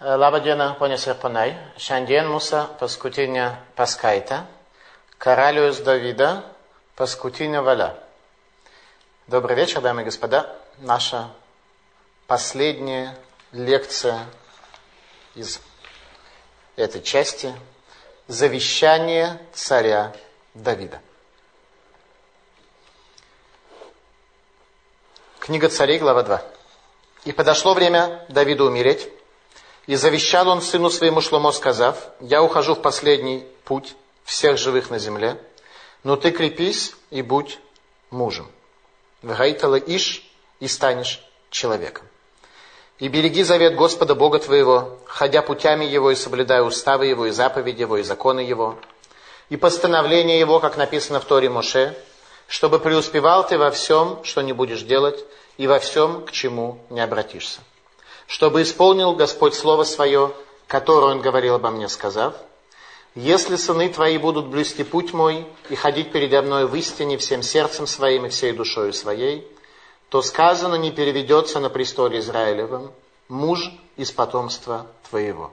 Labą dieną, ponios ir ponai. Šiandien mūsų paskutinė paskaita. Karalius Давида. Paskutinė valia. Добрый вечер, дамы и господа. Наша последняя лекция из этой части. Завещание царя Давида. Книга царей, глава 2. «И подошло время Давиду умереть, и завещал он сыну своему Шломо, сказав, «Я ухожу в последний путь всех живых на земле, но ты крепись и будь мужем. Вгайтала иш и станешь человеком. И береги завет Господа Бога твоего, ходя путями Его и соблюдая уставы Его, и заповеди Его, и законы Его, и постановления Его, как написано в Торе Моше, чтобы преуспевал ты во всем, что не будешь делать, и во всем, к чему не обратишься. Чтобы исполнил Господь Слово Свое, которое Он говорил обо мне, сказав, «Если сыны твои будут блюсти путь мой и ходить передо мной в истине всем сердцем своим и всей душою своей, то сказано не переведется на престоле Израилевым муж из потомства твоего».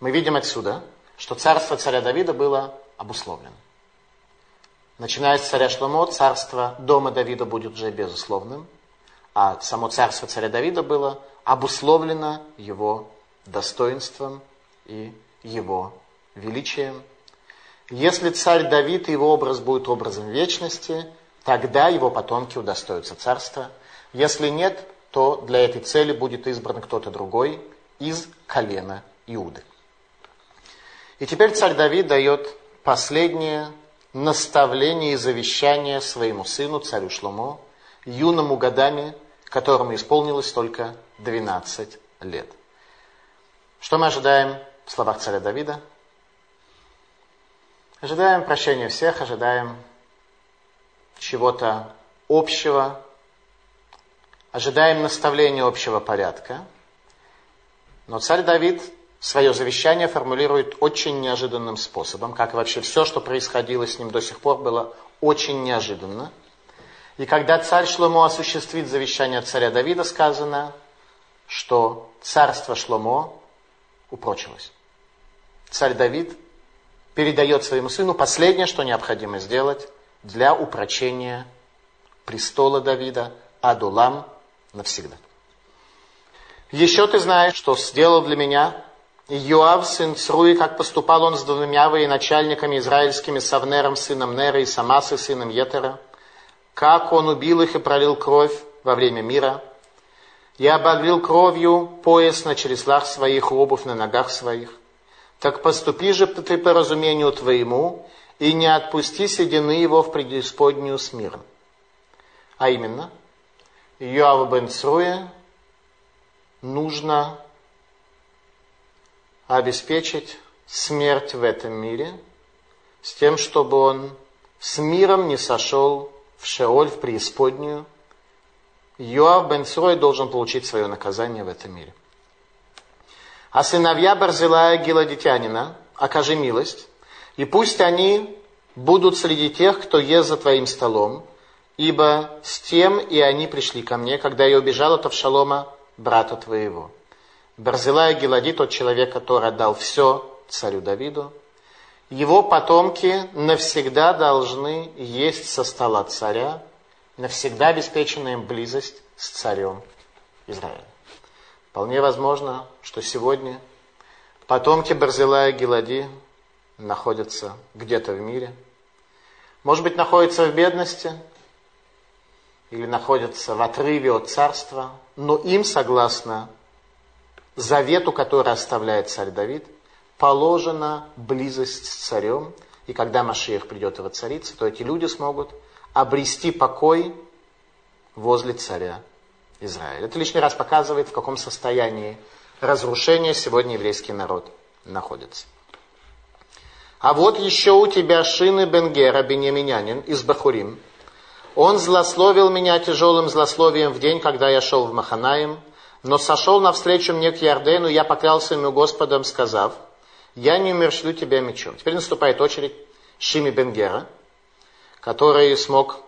Мы видим отсюда, что царство царя Давида было обусловлено. Начиная с царя Шломо, царство дома Давида будет уже безусловным, а само царство царя Давида было обусловлено его достоинством и его величием. Если царь Давид и его образ будет образом вечности, тогда его потомки удостоятся царства. Если нет, то для этой цели будет избран кто-то другой из колена Иуды. И теперь царь Давид дает последнее наставление и завещание своему сыну, царю Шломо, юному годами, которому исполнилось только 12 лет. Что мы ожидаем в словах царя Давида? Ожидаем прощения всех, ожидаем чего-то общего, ожидаем наставления общего порядка. Но царь Давид свое завещание формулирует очень неожиданным способом, как и вообще все, что происходило с ним до сих пор, было очень неожиданно. И когда царь Шломо осуществит завещание царя Давида, сказано, что царство Шломо упрочилось. Царь Давид передает своему сыну последнее, что необходимо сделать для упрочения престола Давида, Адулам навсегда. Еще ты знаешь, что сделал для меня Йоав, сын Цруи, как поступал он с двумя военачальниками израильскими, Савнером, сыном Нера, и Самасы, сыном Етера, как он убил их и пролил кровь во время мира. Я обогрел кровью пояс на чреслах своих, обувь на ногах своих. Так поступи же ты по разумению твоему, и не отпусти седины его в преисподнюю с миром. А именно, Йоаву бен Цруя нужно обеспечить смерть в этом мире, с тем, чтобы он с миром не сошел в Шеоль, в преисподнюю. Йоав бен Црой должен получить свое наказание в этом мире. А сыновья Барзилая Гиладитянина, окажи милость, и пусть они будут среди тех, кто ест за твоим столом, ибо с тем и они пришли ко мне, когда я убежал от Авшалома, брата твоего. Барзилай Гелади, тот человек, который отдал все царю Давиду, его потомки навсегда должны есть со стола царя, навсегда обеспечена им близость с царем Израиля. Вполне возможно, что сегодня потомки Барзилая Гелади находятся где-то в мире. Может быть, находятся в бедности или находятся в отрыве от царства, но им, согласно завету, который оставляет царь Давид, положена близость с царем, и когда Машиях придет его царица, то эти люди смогут обрести покой возле царя Израиля. Это лишний раз показывает, в каком состоянии разрушения сегодня еврейский народ находится. А вот еще у тебя Шины Бенгера, беньяминянин, из Бахурим. Он злословил меня тяжелым злословием в день, когда я шел в Маханаим, но сошел навстречу мне к Ярдену, я поклялся ему Господом, сказав, я не умершлю тебя мечом. Теперь наступает очередь Шими Бенгера, который смог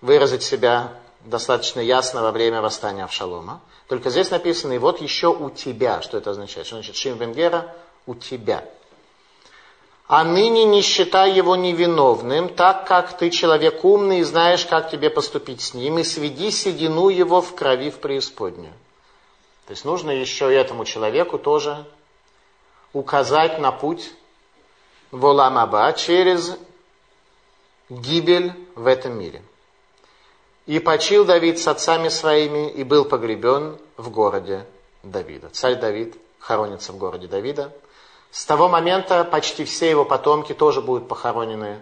выразить себя достаточно ясно во время восстания Авшалома. Только здесь написано, и вот еще у тебя. Что это означает? Что значит Шим Венгера? У тебя. А ныне не считай его невиновным, так как ты человек умный и знаешь, как тебе поступить с ним, и сведи седину его в крови в преисподнюю. То есть нужно еще этому человеку тоже указать на путь Воламаба через гибель в этом мире. И почил Давид с отцами своими и был погребен в городе Давида. Царь Давид хоронится в городе Давида. С того момента почти все его потомки тоже будут похоронены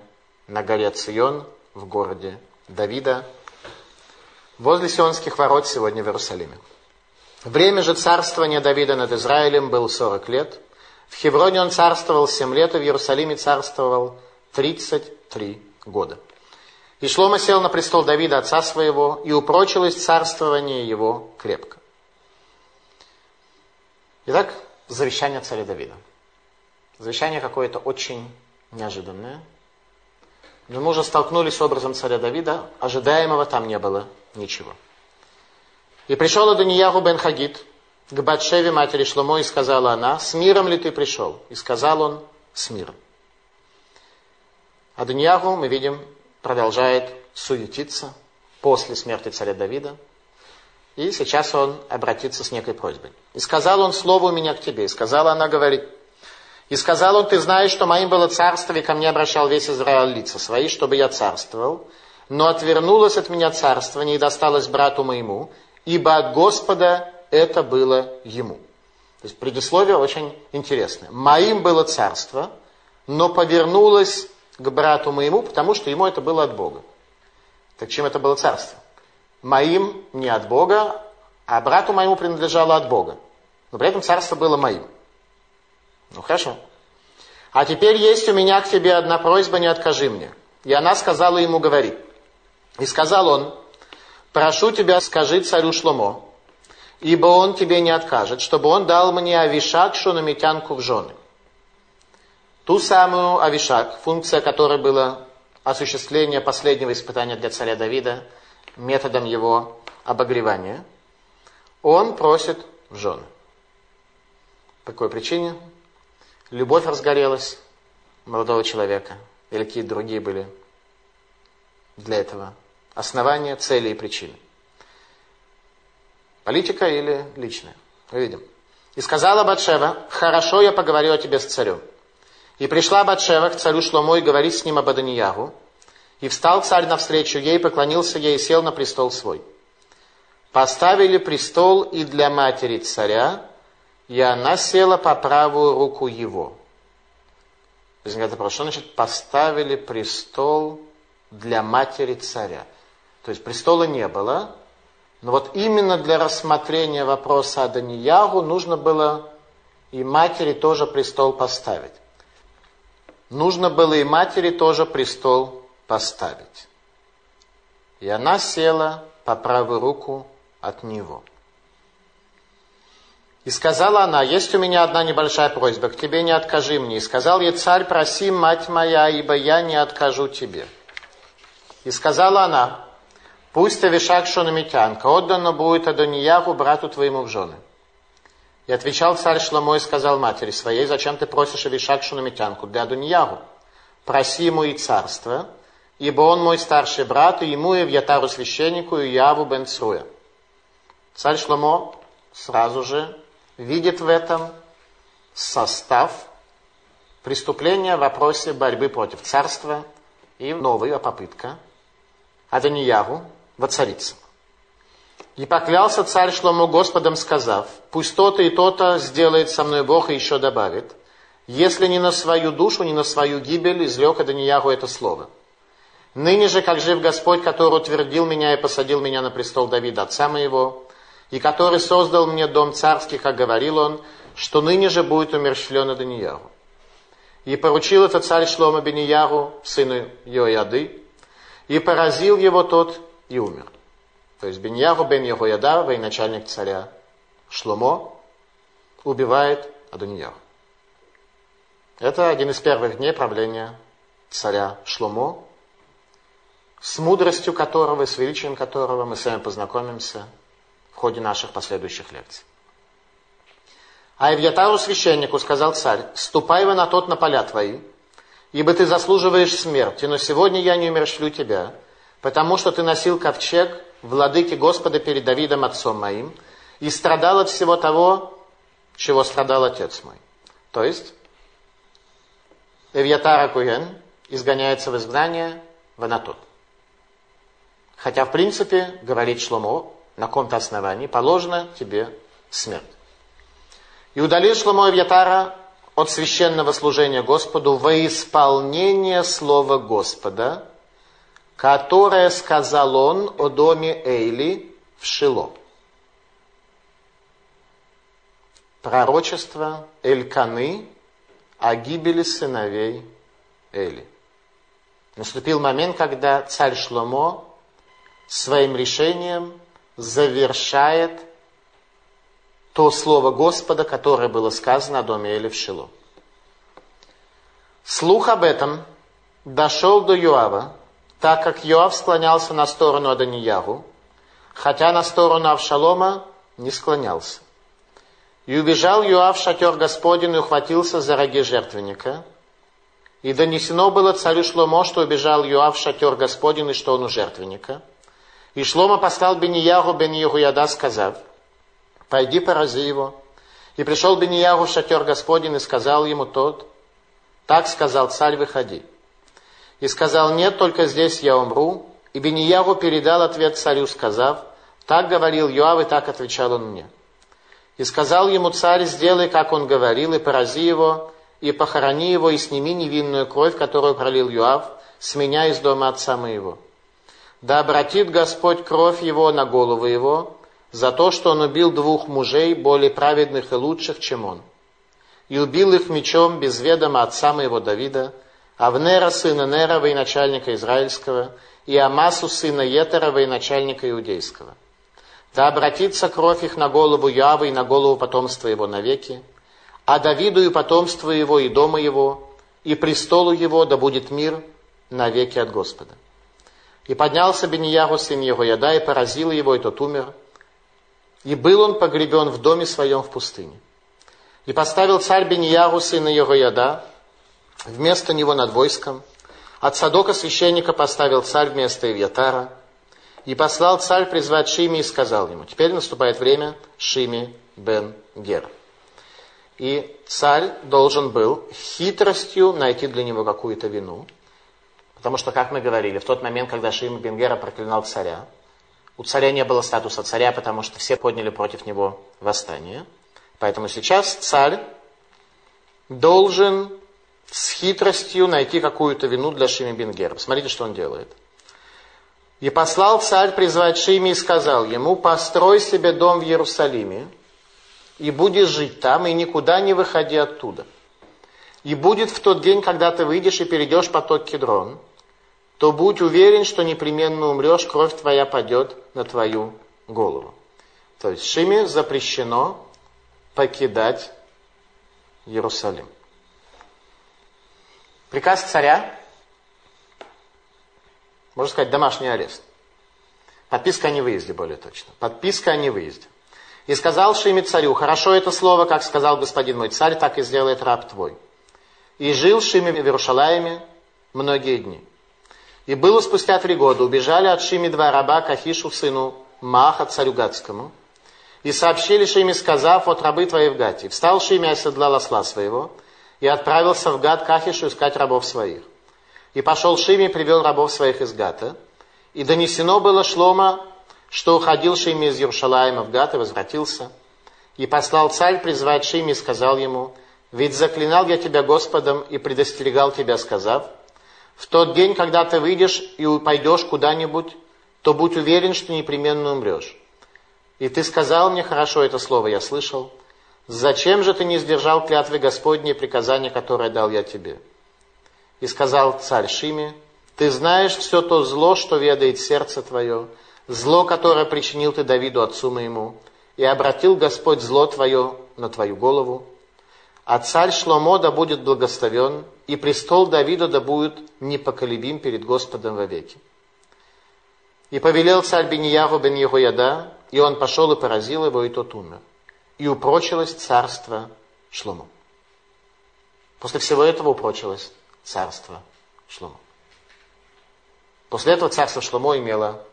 на горе Цион в городе Давида, возле Сионских ворот сегодня в Иерусалиме. Время же царствования Давида над Израилем было 40 лет. В Хевроне он царствовал 7 лет, и в Иерусалиме царствовал 33 года. И Шлома сел на престол Давида, отца своего, и упрочилось царствование его крепко. Итак, завещание царя Давида. Завещание какое-то очень неожиданное. Но мы уже столкнулись с образом царя Давида, ожидаемого там не было ничего. И пришел Адонияху бен Хагит к Батшеве, матери Шломо, и сказала она, с миром ли ты пришел? И сказал он, с миром. Адонияху, мы видим, продолжает суетиться после смерти царя Давида. И сейчас он обратится с некой просьбой. И сказал он слово у меня к тебе. И сказала она, говорит, и сказал он, ты знаешь, что моим было царство, и ко мне обращал весь Израиль лица свои, чтобы я царствовал. Но отвернулось от меня царство, не досталось брату моему, ибо от Господа это было ему. То есть предисловие очень интересное. Моим было царство, но повернулось к брату моему, потому что ему это было от Бога. Так чем это было царство? Моим не от Бога, а брату моему принадлежало от Бога. Но при этом царство было моим. Ну хорошо. А теперь есть у меня к тебе одна просьба, не откажи мне. И она сказала ему, говори. И сказал он, прошу тебя, скажи царю Шломо, ибо он тебе не откажет, чтобы он дал мне Авишак, шунамитянку в жены ту самую Авишак, функция которой была осуществление последнего испытания для царя Давида методом его обогревания, он просит в жены. По какой причине? Любовь разгорелась молодого человека или какие-то другие были для этого основания, цели и причины. Политика или личная? Мы видим. И сказала Батшева, хорошо, я поговорю о тебе с царем. И пришла Батшева к царю Шломо и говорит с ним об Аданиягу. И встал царь навстречу ей, поклонился ей и сел на престол свой. Поставили престол и для матери царя, и она села по правую руку его. Возникает вопрос, что значит поставили престол для матери царя? То есть престола не было, но вот именно для рассмотрения вопроса о Даниягу нужно было и матери тоже престол поставить нужно было и матери тоже престол поставить. И она села по правую руку от него. И сказала она, есть у меня одна небольшая просьба, к тебе не откажи мне. И сказал ей царь, проси, мать моя, ибо я не откажу тебе. И сказала она, пусть Авишак Шунамитянка отдано будет Адонияху, брату твоему в жены. И отвечал царь Шломо и сказал матери своей, зачем ты просишь Авишак Шунамитянку для Адуньягу? Проси ему и царство, ибо он мой старший брат, и ему и Вьятару священнику, и Яву бен Цруя. Царь Шломо сразу же видит в этом состав преступления в вопросе борьбы против царства и новая попытка Аданиягу воцариться. И поклялся царь Шлому Господом, сказав, пусть то-то и то-то сделает со мной Бог и еще добавит, если не на свою душу, не на свою гибель, изрек Аданияху это слово. Ныне же, как жив Господь, который утвердил меня и посадил меня на престол Давида, отца моего, и который создал мне дом царский, как говорил он, что ныне же будет умерщвлен Аданияху. И поручил это царь Шлома Бенияху, сыну Йояды, и поразил его тот и умер. То есть Беньяху бен Егояда, военачальник царя Шломо, убивает Адонияху. Это один из первых дней правления царя Шломо. с мудростью которого, с величием которого мы с вами познакомимся в ходе наших последующих лекций. А Ивьятару священнику сказал царь, ступай вы на тот на поля твои, ибо ты заслуживаешь смерти, но сегодня я не умершлю тебя, потому что ты носил ковчег владыки Господа перед Давидом отцом моим, и страдал от всего того, чего страдал отец мой. То есть, Эвьятара Куен изгоняется в изгнание в Анатот. Хотя, в принципе, говорит Шломо, на каком-то основании положена тебе смерть. И удалил Шломо Эвьятара от священного служения Господу во исполнение слова Господа, которое сказал он о доме Эйли в Шило. Пророчество Эльканы о гибели сыновей Эли. Наступил момент, когда царь Шломо своим решением завершает то слово Господа, которое было сказано о доме Эли в Шило. Слух об этом дошел до Юава, так как Йоав склонялся на сторону Аданиягу, хотя на сторону Авшалома не склонялся. И убежал Юав в шатер Господень и ухватился за роги жертвенника. И донесено было царю Шломо, что убежал Юав в шатер Господень и что он у жертвенника. И Шлома послал Бенияху бен Егуяда, сказав, пойди порази его. И пришел Бенияху в шатер Господень и сказал ему тот, так сказал царь, выходи. И сказал, нет, только здесь я умру. И Бенияху передал ответ царю, сказав, так говорил Йоав, и так отвечал он мне. И сказал ему царь, сделай, как он говорил, и порази его, и похорони его, и сними невинную кровь, которую пролил Юав, с меня из дома отца моего. Да обратит Господь кровь его на голову его, за то, что он убил двух мужей, более праведных и лучших, чем он. И убил их мечом без ведома отца моего Давида, Авнера, сына Нера, военачальника Израильского, и Амасу, сына Етера, военачальника Иудейского. Да обратится кровь их на голову Явы и на голову потомства его навеки, а Давиду и потомству его, и дома его, и престолу его, да будет мир навеки от Господа. И поднялся Беньяру, сын его яда, и поразил его, и тот умер. И был он погребен в доме своем в пустыне. И поставил царь Беньяру, сына его яда, вместо него над войском. От Садока священника поставил царь вместо Ивьятара. И послал царь призвать Шими и сказал ему, теперь наступает время Шими бен Гер. И царь должен был хитростью найти для него какую-то вину, Потому что, как мы говорили, в тот момент, когда Шиим Бенгера проклинал царя, у царя не было статуса царя, потому что все подняли против него восстание. Поэтому сейчас царь должен с хитростью найти какую-то вину для Шими Бенгера. Смотрите, что он делает. И послал царь призвать Шими и сказал ему, построй себе дом в Иерусалиме, и будешь жить там, и никуда не выходи оттуда. И будет в тот день, когда ты выйдешь и перейдешь поток Кедрон, то будь уверен, что непременно умрешь, кровь твоя падет на твою голову. То есть Шиме запрещено покидать Иерусалим. Приказ царя, можно сказать, домашний арест. Подписка о невыезде, более точно. Подписка о невыезде. И сказал Шиме царю, хорошо это слово, как сказал господин мой царь, так и сделает раб твой. И жил Шиме в Иерушалаеме многие дни. И было спустя три года, убежали от Шими два раба Кахишу, сыну Маха, царю Гатскому, и сообщили Шими, сказав, от рабы твои в Гате. Встал Шими, оседлал осла своего, и отправился в Гат Кахишу искать рабов своих. И пошел Шими, привел рабов своих из Гата, и донесено было Шлома, что уходил Шими из Иерушалаема в Гат и возвратился. И послал царь призвать Шими и сказал ему, «Ведь заклинал я тебя Господом и предостерегал тебя, сказав, в тот день, когда ты выйдешь и пойдешь куда-нибудь, то будь уверен, что непременно умрешь. И ты сказал мне, хорошо, это слово я слышал, зачем же ты не сдержал клятвы Господней приказания, которое дал я тебе? И сказал царь Шиме, ты знаешь все то зло, что ведает сердце твое, зло, которое причинил ты Давиду, отцу моему, и обратил Господь зло твое на твою голову. А царь Шломо да будет благословен, и престол Давида да будет непоколебим перед Господом вовеки. И повелел царь Беньяру бен Егояда, и он пошел и поразил его, и тот умер. И упрочилось царство Шлому. После всего этого упрочилось царство Шлому. После этого царство Шломо имело,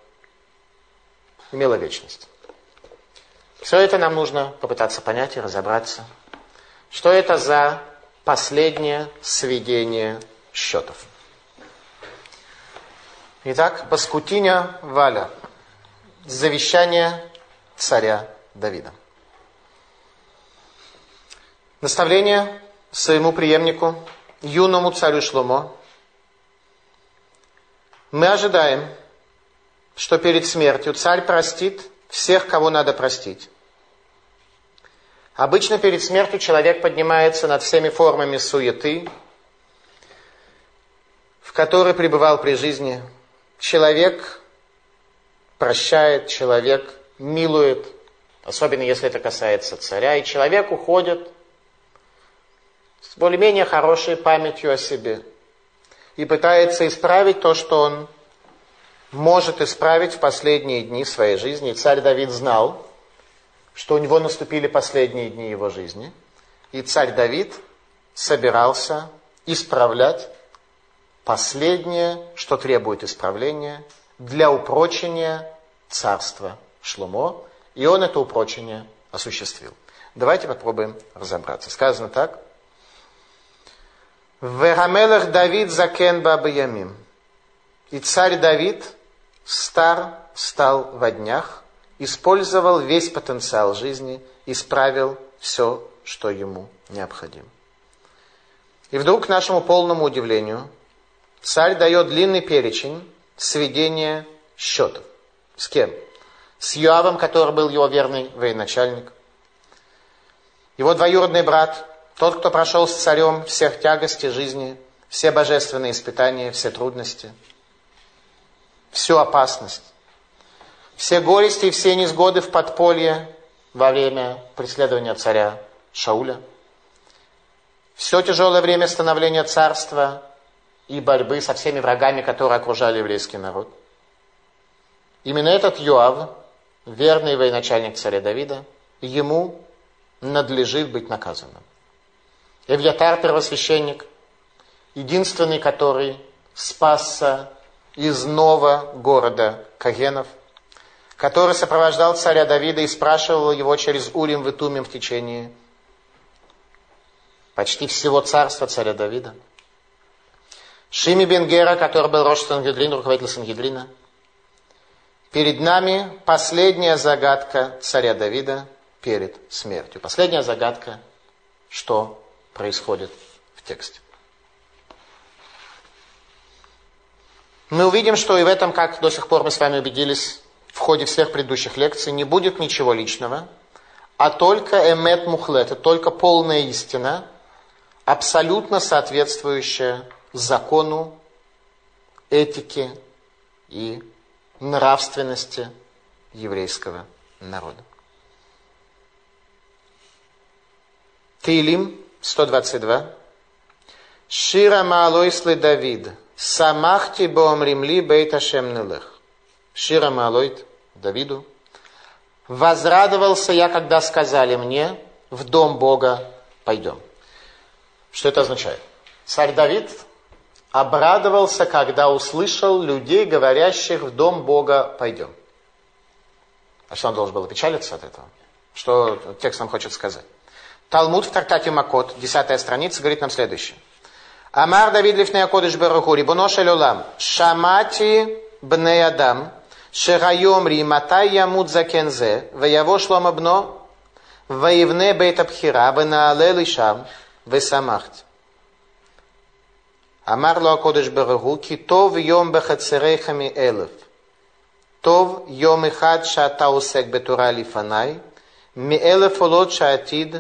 имело вечность. Все это нам нужно попытаться понять и разобраться. Что это за последнее сведение счетов? Итак, Паскутиня Валя. Завещание царя Давида. Наставление своему преемнику, юному царю Шломо. Мы ожидаем, что перед смертью царь простит всех, кого надо простить. Обычно перед смертью человек поднимается над всеми формами суеты, в которой пребывал при жизни, человек прощает, человек милует, особенно если это касается царя, и человек уходит более-менее хорошей памятью о себе и пытается исправить то, что он может исправить в последние дни своей жизни. Царь Давид знал, что у него наступили последние дни его жизни, и царь Давид собирался исправлять последнее, что требует исправления, для упрочения царства Шломо, и он это упрочение осуществил. Давайте попробуем разобраться. Сказано так. Верамелах Давид закен бабаямим. И царь Давид стар стал во днях, использовал весь потенциал жизни, исправил все, что ему необходимо. И вдруг, к нашему полному удивлению, Царь дает длинный перечень сведения счетов. С кем? С Юавом, который был его верный военачальник. Его двоюродный брат, тот, кто прошел с царем всех тягостей жизни, все божественные испытания, все трудности, всю опасность, все горести и все несгоды в подполье во время преследования царя Шауля, все тяжелое время становления царства и борьбы со всеми врагами, которые окружали еврейский народ. Именно этот Йоав, верный военачальник царя Давида, ему надлежит быть наказанным. Эвьятар, первосвященник, единственный, который спасся из нового города Кагенов, который сопровождал царя Давида и спрашивал его через Урим в Итумим в течение почти всего царства царя Давида – Шими Бенгера, который был Рош Сангедрин, руководитель Сангедрина. Перед нами последняя загадка царя Давида перед смертью. Последняя загадка, что происходит в тексте. Мы увидим, что и в этом, как до сих пор мы с вами убедились в ходе всех предыдущих лекций, не будет ничего личного, а только эмет мухлет, только полная истина, абсолютно соответствующая закону, этике и нравственности еврейского народа. Тилим 122. Шира Маалойсли Давид. Самахти Боомримли Бейт Ашем Нелех. Шира Маалойт Давиду. Возрадовался я, когда сказали мне, в дом Бога пойдем. Что это означает? Царь Давид обрадовался, когда услышал людей, говорящих в дом Бога пойдем. А что он должен был печалиться от этого? Что текст нам хочет сказать? Талмуд в трактате Макот, 10 страница, говорит нам следующее. Амар Давид лифней акодыш бараху, рибуно шелюлам, шамати бней адам, шерайом ри матай ямут закензе, ваяво шлома бно, воевне бейт абхира, венаале лишам, весамахти. אמר לו הקודש ברוך הוא, כי טוב יום בחצריך מאלף. טוב יום אחד שאתה עוסק בתורה לפניי, מאלף עולות שעתיד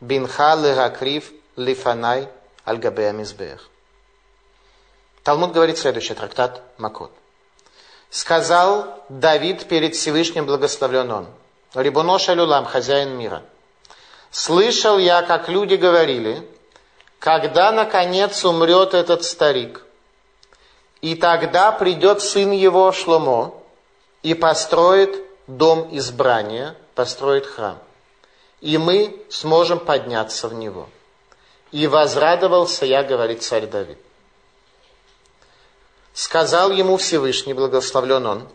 Бинха леракрив лифанай альгабея мизбех. Талмуд говорит следующее, трактат Макот. Сказал Давид перед Всевышним благословлен он. Рибунош Алюлам, хозяин мира. Слышал я, как люди говорили, когда наконец умрет этот старик, и тогда придет сын его Шломо и построит дом избрания, построит храм. И мы сможем подняться в него. И возрадовался я, говорит царь Давид. Сказал ему Всевышний, благословлен он,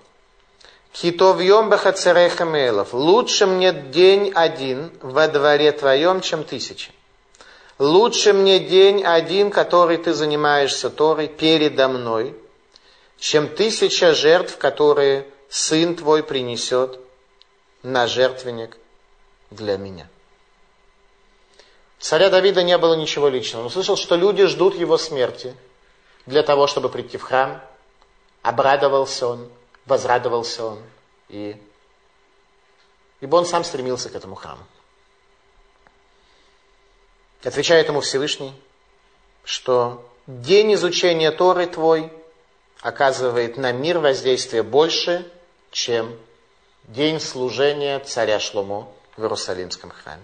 Китовьем бахацерехамелов, лучше мне день один во дворе твоем, чем тысячи. Лучше мне день один, который ты занимаешься Торой, передо мной, чем тысяча жертв, которые сын твой принесет на жертвенник для меня. Царя Давида не было ничего личного. Он услышал, что люди ждут его смерти для того, чтобы прийти в храм. Обрадовался он, возрадовался он. И... Ибо он сам стремился к этому храму. Отвечает ему Всевышний, что день изучения Торы твой оказывает на мир воздействие больше, чем день служения царя Шломо в Иерусалимском храме.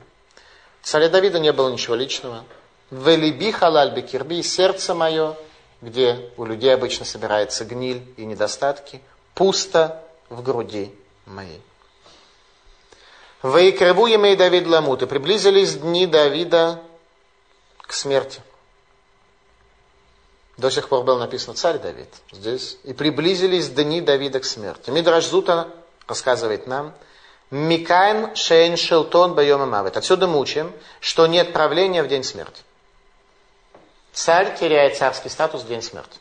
Царя Давида не было ничего личного. Велиби халаль бекирби, сердце мое, где у людей обычно собирается гниль и недостатки, пусто в груди моей. Ваикреву емей Давид ламут, и приблизились дни Давида к смерти. До сих пор был написан царь Давид здесь. И приблизились дни Давида к смерти. Мидраш Зута рассказывает нам, Микаем шейн шелтон байома мавит. Отсюда мы учим, что нет правления в день смерти. Царь теряет царский статус в день смерти.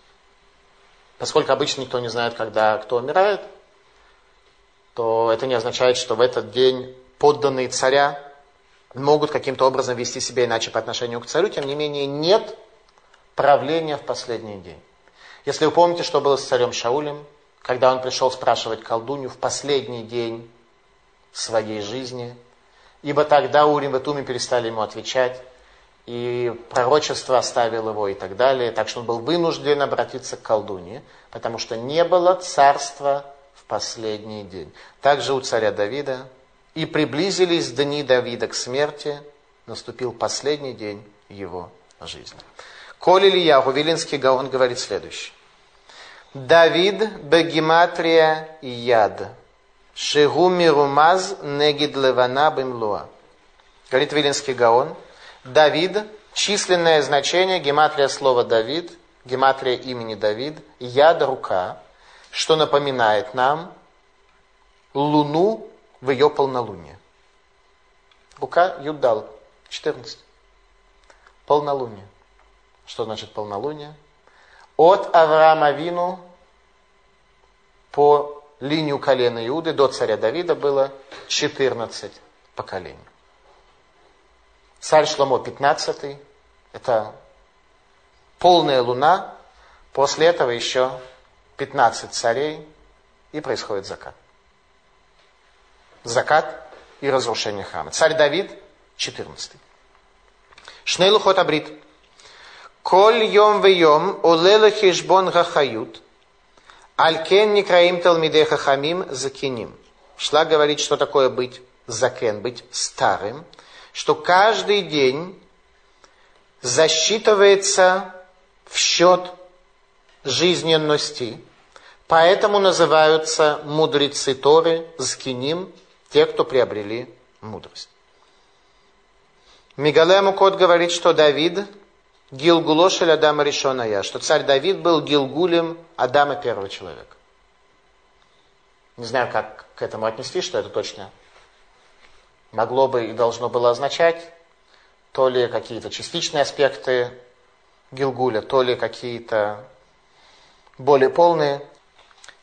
Поскольку обычно никто не знает, когда кто умирает, то это не означает, что в этот день подданные царя могут каким-то образом вести себя иначе по отношению к царю. Тем не менее, нет правления в последний день. Если вы помните, что было с царем Шаулем, когда он пришел спрашивать колдунью в последний день своей жизни, ибо тогда Урим и Туми перестали ему отвечать, и пророчество оставило его и так далее, так что он был вынужден обратиться к колдуне, потому что не было царства в последний день. Также у царя Давида и приблизились дни Давида к смерти, наступил последний день его жизни. Коль Ильяху, Вилинский Гаон говорит следующее. Давид бегематрия яд. Шигу мирумаз негид левана бимлуа. Говорит Вилинский Гаон. Давид, численное значение, гематрия слова Давид, гематрия имени Давид, яд рука, что напоминает нам луну в ее полнолуние. Рука Юдал, 14. Полнолуние. Что значит полнолуние? От Авраама Вину по линию колена Иуды до царя Давида было 14 поколений. Царь Шломо 15, это полная луна, после этого еще 15 царей, и происходит закат. Закат и разрушение храма. Царь Давид 14. Шнейлухот Абрит. Коль йом ве йом олела хешбон гахают – Алькен некраим талмидей хахамим закиним. Шла говорить, что такое быть закен, быть старым, что каждый день засчитывается в счет жизненности. Поэтому называются мудрецы Торы, скиним, те, кто приобрели мудрость. Мигале Мукот говорит, что Давид Гилгулошель Адама Решоная, что царь Давид был Гилгулем Адама первого человека. Не знаю, как к этому отнести, что это точно могло бы и должно было означать, то ли какие-то частичные аспекты Гилгуля, то ли какие-то более полные.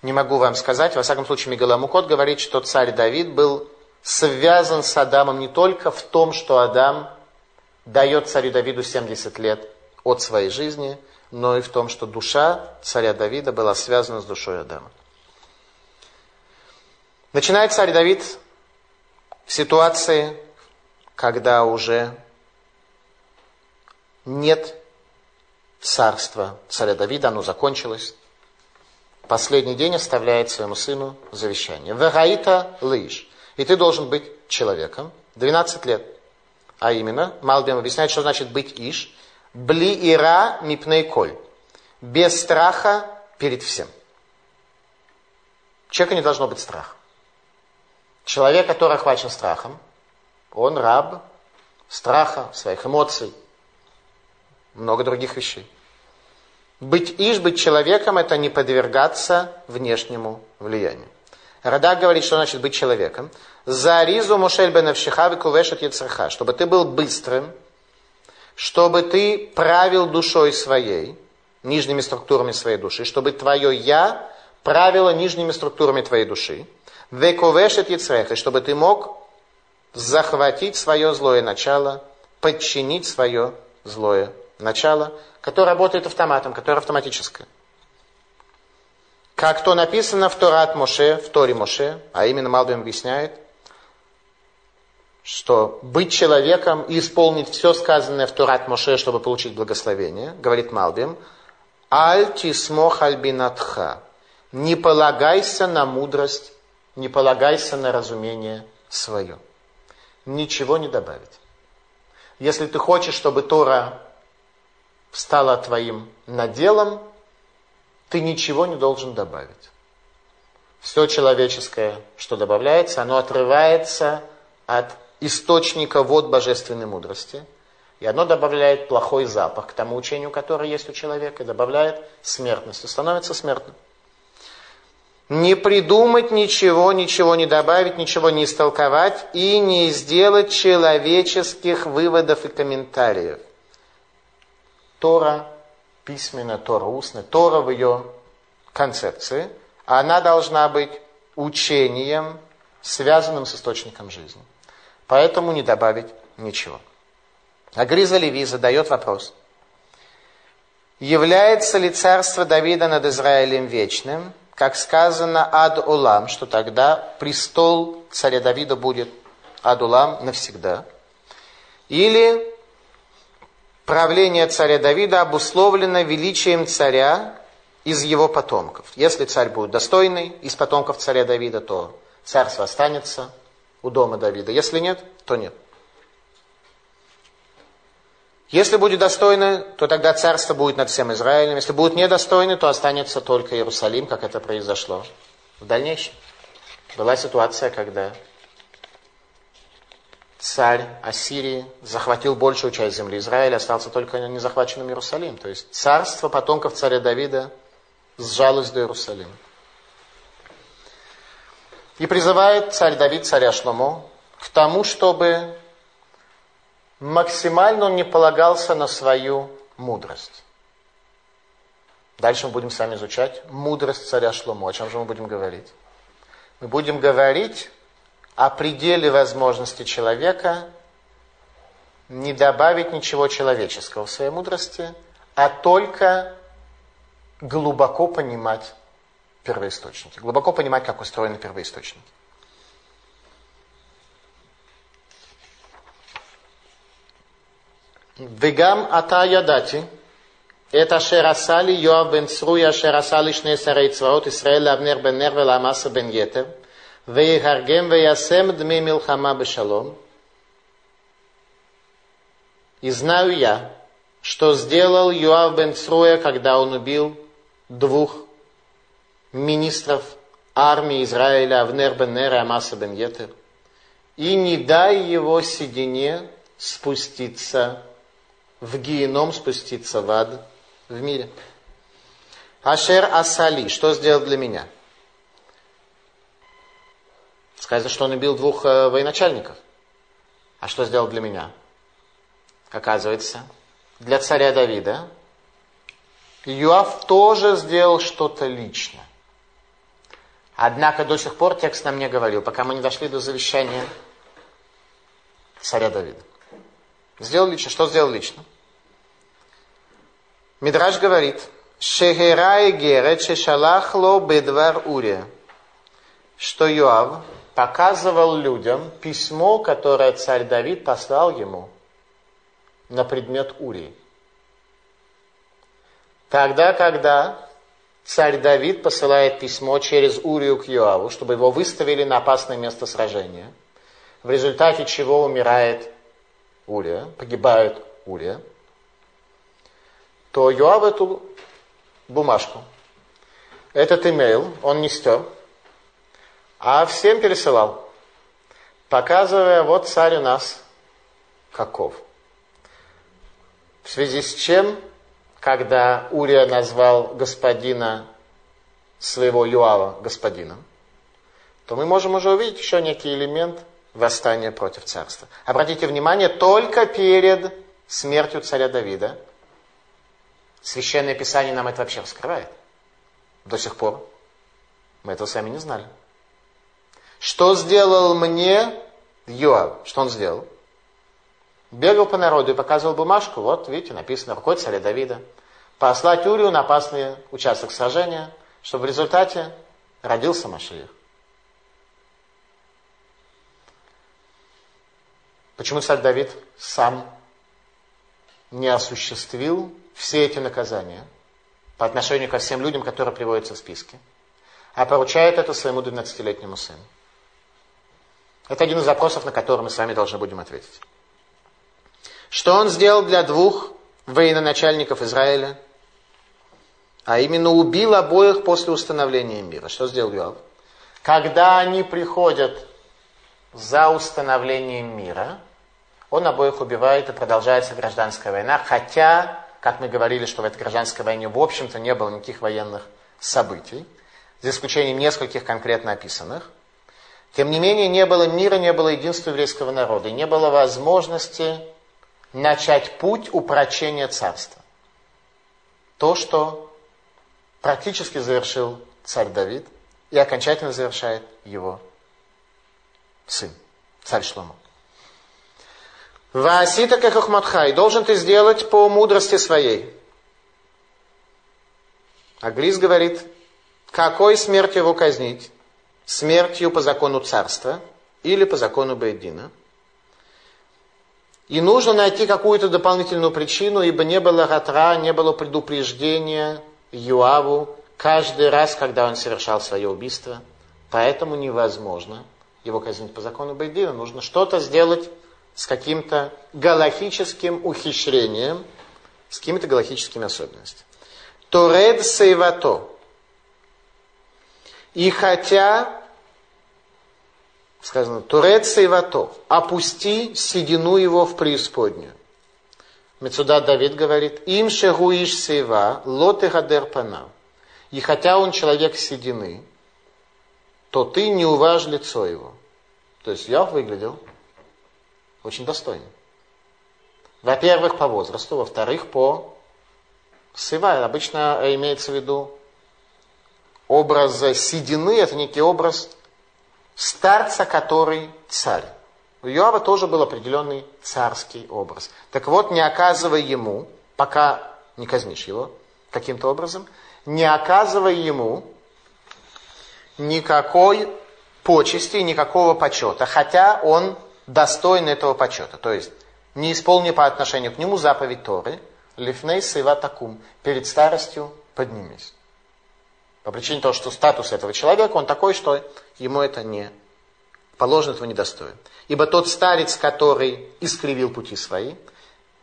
Не могу вам сказать. Во всяком случае, Мегаламукот говорит, что царь Давид был связан с Адамом не только в том, что Адам дает царю Давиду 70 лет, от своей жизни, но и в том, что душа царя Давида была связана с душой Адама. Начинает царь Давид в ситуации, когда уже нет царства царя Давида, оно закончилось. Последний день оставляет своему сыну завещание. Вегаита лыж. И ты должен быть человеком. 12 лет. А именно, Малбим объясняет, что значит быть иш. Бли ира мипней коль. Без страха перед всем. человека не должно быть страха. Человек, который охвачен страхом, он раб страха, своих эмоций, много других вещей. Быть иш, быть человеком, это не подвергаться внешнему влиянию. Радак говорит, что значит быть человеком. За ризу мушель яцраха, чтобы ты был быстрым, чтобы ты правил душой своей, нижними структурами своей души, чтобы твое «я» правило нижними структурами твоей души. Вековешет яцреха, чтобы ты мог захватить свое злое начало, подчинить свое злое начало, которое работает автоматом, которое автоматическое. Как то написано в Торат Моше, в Торе Моше, а именно Малбим объясняет, что быть человеком и исполнить все сказанное в Торат Моше, чтобы получить благословение, говорит Малбим, «Аль тисмох альбинатха» – «Не полагайся на мудрость, не полагайся на разумение свое». Ничего не добавить. Если ты хочешь, чтобы Тора стала твоим наделом, ты ничего не должен добавить. Все человеческое, что добавляется, оно отрывается от источника вод божественной мудрости, и оно добавляет плохой запах к тому учению, которое есть у человека, и добавляет смертность, и становится смертным. Не придумать ничего, ничего не добавить, ничего не истолковать и не сделать человеческих выводов и комментариев. Тора письменно, Тора устно, Тора в ее концепции, она должна быть учением, связанным с источником жизни. Поэтому не добавить ничего. А Гриза Леви задает вопрос. Является ли царство Давида над Израилем вечным, как сказано ад улам, что тогда престол царя Давида будет ад улам навсегда? Или правление царя Давида обусловлено величием царя из его потомков. Если царь будет достойный из потомков царя Давида, то царство останется у дома Давида. Если нет, то нет. Если будет достойный, то тогда царство будет над всем Израилем. Если будет недостойный, то останется только Иерусалим, как это произошло в дальнейшем. Была ситуация, когда царь Ассирии захватил большую часть земли Израиля, остался только незахваченным Иерусалим. То есть царство потомков царя Давида сжалось до Иерусалима. И призывает царь Давид, царя Шломо, к тому, чтобы максимально он не полагался на свою мудрость. Дальше мы будем с вами изучать мудрость царя Шломо. О чем же мы будем говорить? Мы будем говорить о пределе возможности человека не добавить ничего человеческого в своей мудрости, а только глубоко понимать первоисточники, глубоко понимать, как устроены первоисточники. Вегам ата ядати, это шерасали Йоав бен Цруя, шерасали шнесарей цварот Исраэль Авнер бен Нер Амаса бен Етер, вейгаргем веясем дми милхама бешалом. И знаю я, что сделал Йоав бен Цруя, когда он убил двух министров армии Израиля, Авнер бен Нер и Амаса бен Йетер. И не дай его седине спуститься в геном, спуститься в ад в мире. Ашер Асали, что сделал для меня? Сказано, что он убил двух э, военачальников. А что сделал для меня? Оказывается, для царя Давида Юав тоже сделал что-то лично. Однако до сих пор текст нам не говорил, пока мы не дошли до завещания царя Давида. Сделал лично. Что сделал лично? Мидраж говорит, что Юав показывал людям письмо, которое царь Давид послал ему на предмет Урии. Тогда, когда царь Давид посылает письмо через Урию к Йоаву, чтобы его выставили на опасное место сражения, в результате чего умирает Урия, погибает Урия, то Йоав эту бумажку, этот имейл, он не стер, а всем пересылал, показывая, вот царь у нас каков. В связи с чем, когда Урия назвал господина своего Юава господином, то мы можем уже увидеть еще некий элемент восстания против царства. Обратите внимание, только перед смертью царя Давида Священное Писание нам это вообще раскрывает. До сих пор мы этого сами не знали. Что сделал мне Йоав? Что он сделал? Бегал по народу и показывал бумажку. Вот, видите, написано рукой царя Давида. Послать Урию на опасный участок сражения, чтобы в результате родился Машиих. Почему царь Давид сам не осуществил все эти наказания по отношению ко всем людям, которые приводятся в списке, а поручает это своему 12-летнему сыну? Это один из вопросов, на который мы с вами должны будем ответить. Что он сделал для двух военачальников Израиля? А именно убил обоих после установления мира. Что сделал Йоав? Когда они приходят за установлением мира, он обоих убивает и продолжается гражданская война, хотя, как мы говорили, что в этой гражданской войне в общем-то не было никаких военных событий, за исключением нескольких конкретно описанных. Тем не менее, не было мира, не было единства еврейского народа, и не было возможности начать путь упрочения царства. То, что практически завершил царь Давид и окончательно завершает его сын, царь Шломо. Ваасита кахахматхай, должен ты сделать по мудрости своей. Аглис говорит, какой смертью его казнить? Смертью по закону царства или по закону Бейдина? И нужно найти какую-то дополнительную причину, ибо не было гатра, не было предупреждения Юаву каждый раз, когда он совершал свое убийство. Поэтому невозможно его казнить по закону Бейдина. Нужно что-то сделать с каким-то галахическим ухищрением, с какими-то галахическими особенностями. Торед сейвато. И хотя, сказано, Туред сейвато, опусти седину его в преисподнюю. Мецуда Давид говорит, им шегуиш сейва, лоты гадер панав. И хотя он человек седины, то ты не уваж лицо его. То есть я выглядел очень достойный. Во-первых, по возрасту, во-вторых, по сыва. Обычно имеется в виду образ седины, это некий образ старца, который царь. У Иоава тоже был определенный царский образ. Так вот, не оказывай ему, пока не казнишь его каким-то образом, не оказывай ему никакой почести, никакого почета, хотя он достойны этого почета. То есть, не исполни по отношению к нему заповедь Торы, лифней сыва такум, перед старостью поднимись. По причине того, что статус этого человека, он такой, что ему это не положено, этого недостоин. Ибо тот старец, который искривил пути свои,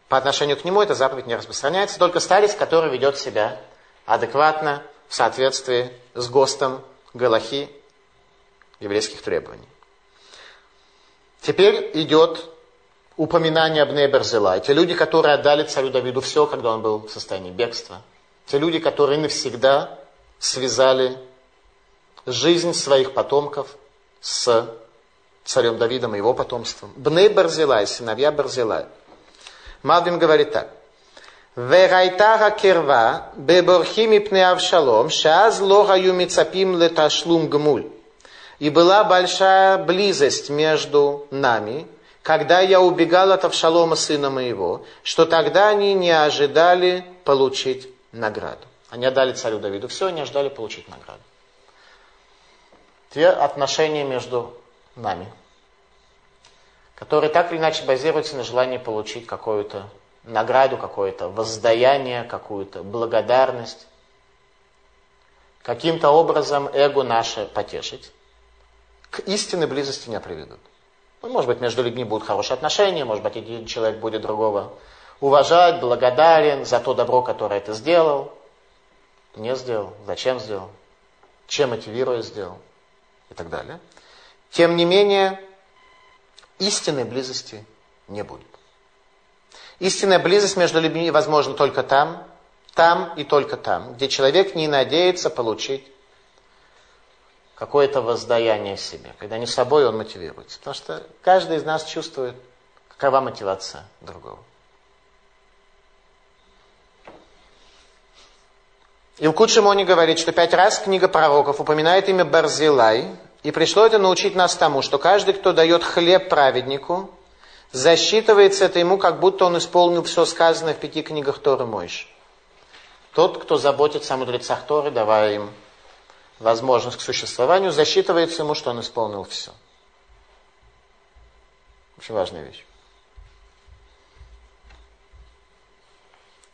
по отношению к нему эта заповедь не распространяется, только старец, который ведет себя адекватно в соответствии с ГОСТом Галахи еврейских требований. Теперь идет упоминание об Неберзела. Те люди, которые отдали царю Давиду все, когда он был в состоянии бегства. Те люди, которые навсегда связали жизнь своих потомков с царем Давидом и его потомством. Бней Барзилай, сыновья Барзилай. Малвим говорит так. Верайтара керва беборхими пне Авшалом, шаз логаю мицапим леташлум гмуль. И была большая близость между нами, когда я убегал от Авшалома, сына моего, что тогда они не ожидали получить награду. Они отдали царю Давиду все, они ожидали получить награду. Те отношения между нами, которые так или иначе базируются на желании получить какую-то награду, какое-то воздаяние, какую-то благодарность, каким-то образом эго наше потешить к истинной близости не приведут. Ну, может быть, между людьми будут хорошие отношения, может быть, один человек будет другого уважать, благодарен за то добро, которое это сделал. Не сделал. Зачем сделал? Чем мотивируя сделал? и так далее. Тем не менее, истинной близости не будет. Истинная близость между людьми возможна только там, там и только там, где человек не надеется получить какое-то воздаяние себе. Когда не собой он мотивируется. Потому что каждый из нас чувствует, какова мотивация другого. Илкут Шимони говорит, что пять раз книга пророков упоминает имя Барзилай, и пришло это научить нас тому, что каждый, кто дает хлеб праведнику, засчитывается это ему, как будто он исполнил все сказанное в пяти книгах Торы Мойш. Тот, кто заботится о мудрецах Торы, давая им возможность к существованию, засчитывается ему, что он исполнил все. Очень важная вещь.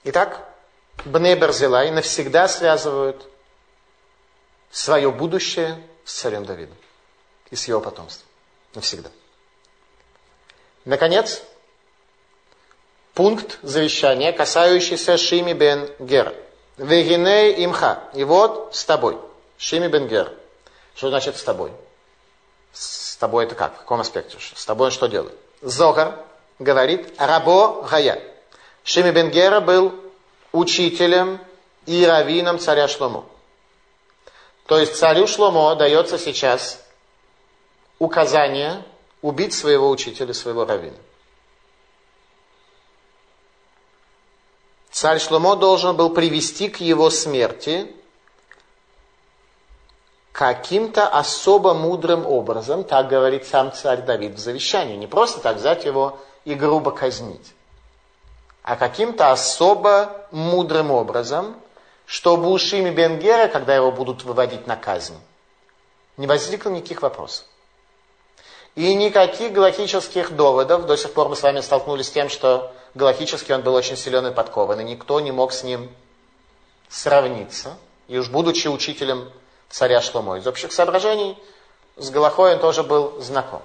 Итак, Бне Барзилай навсегда связывают свое будущее с царем Давидом и с его потомством. Навсегда. Наконец, пункт завещания, касающийся Шими бен Гера. Вегиней имха. И вот с тобой. Шими бен Гер. Что значит с тобой? С тобой это как? В каком аспекте? С тобой он что делает? Зогар говорит Рабо Гая. Шими бен Гера был учителем и раввином царя Шломо. То есть царю Шломо дается сейчас указание убить своего учителя, своего раввина. Царь Шломо должен был привести к его смерти каким-то особо мудрым образом, так говорит сам царь Давид в завещании. Не просто так взять его и грубо казнить а каким-то особо мудрым образом, чтобы у Шими Бенгера, когда его будут выводить на казнь, не возникло никаких вопросов. И никаких галактических доводов. До сих пор мы с вами столкнулись с тем, что галактически он был очень силен и подкован, и никто не мог с ним сравниться. И уж будучи учителем царя Шломо, из общих соображений, с Галахой он тоже был знаком.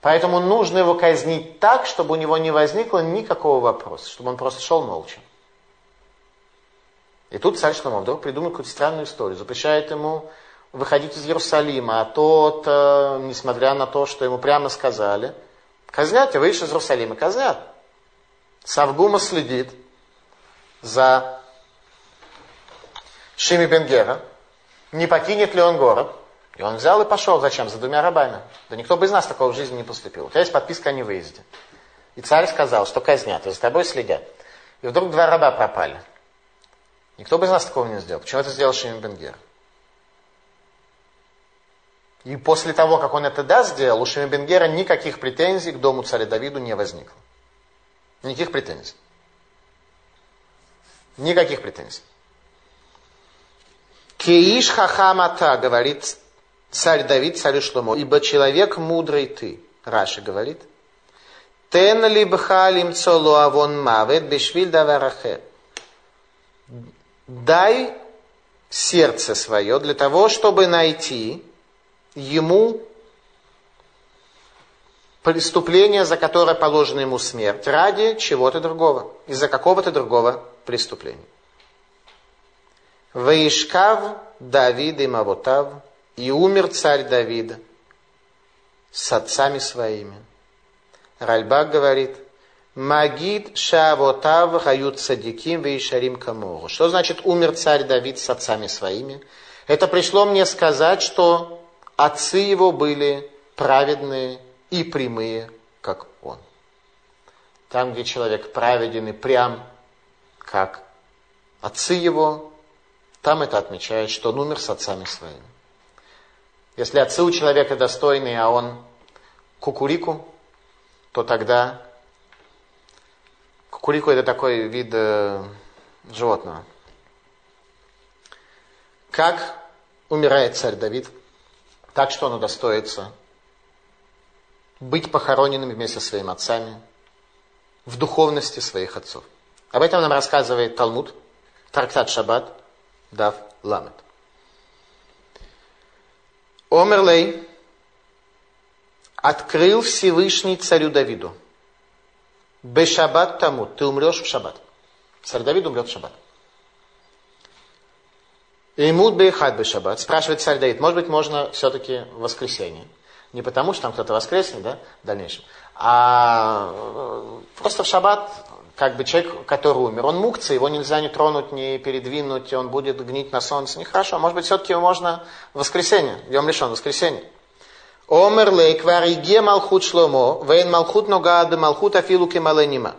Поэтому нужно его казнить так, чтобы у него не возникло никакого вопроса, чтобы он просто шел молча. И тут царь Шломо вдруг придумал какую-то странную историю, запрещает ему выходить из Иерусалима, а тот, э, несмотря на то, что ему прямо сказали, казнят, и выйдешь из Иерусалима, казнят. Савгума следит за Шими Бенгера, не покинет ли он город, и он взял и пошел. Зачем? За двумя рабами. Да никто бы из нас такого в жизни не поступил. У тебя есть подписка о невыезде. И царь сказал, что казнят, и за тобой следят. И вдруг два раба пропали. Никто бы из нас такого не сделал. Почему это сделал Шимон Бенгер? И после того, как он это да сделал, у Шимон Бенгера никаких претензий к дому царя Давиду не возникло. Никаких претензий. Никаких претензий. Кеиш хахамата, говорит царь Давид, царь Шломо, ибо человек мудрый ты, Раша говорит, Тен либха лимцолу авон мавет бешвиль даварахер. Дай сердце свое для того, чтобы найти ему преступление, за которое положена ему смерть, ради чего-то другого, из-за какого-то другого преступления. Ваишкав Давид и Мавотав – и умер царь Давид с отцами своими. Ральбак говорит, Магид Шавотав Хают Садиким Вейшарим Камору. Что значит умер царь Давид с отцами своими? Это пришло мне сказать, что отцы его были праведные и прямые, как он. Там, где человек праведен и прям, как отцы его, там это отмечает, что он умер с отцами своими. Если отцы у человека достойные, а он кукурику, то тогда кукурику это такой вид э, животного. Как умирает царь Давид, так что он удостоится быть похороненным вместе со своими отцами в духовности своих отцов. Об этом нам рассказывает Талмуд, трактат Шаббат, Дав Ламет. Омерлей открыл Всевышний царю Давиду. Бешабат тому, ты умрешь в шаббат. Царь Давид умрет в шаббат. Имуд бейхат бы шаббат. Спрашивает царь Давид, может быть, можно все-таки в воскресенье. Не потому, что там кто-то воскреснет, да, в дальнейшем, а э, просто в шаббат, как бы человек, который умер, он мукция, его нельзя не тронуть, не передвинуть, он будет гнить на солнце. Нехорошо. Может быть, все-таки можно в воскресенье, днем лишен, в воскресенье. Омер лей квариге малхут шломо, вейн малхут ногады малхут афилу кемаленима.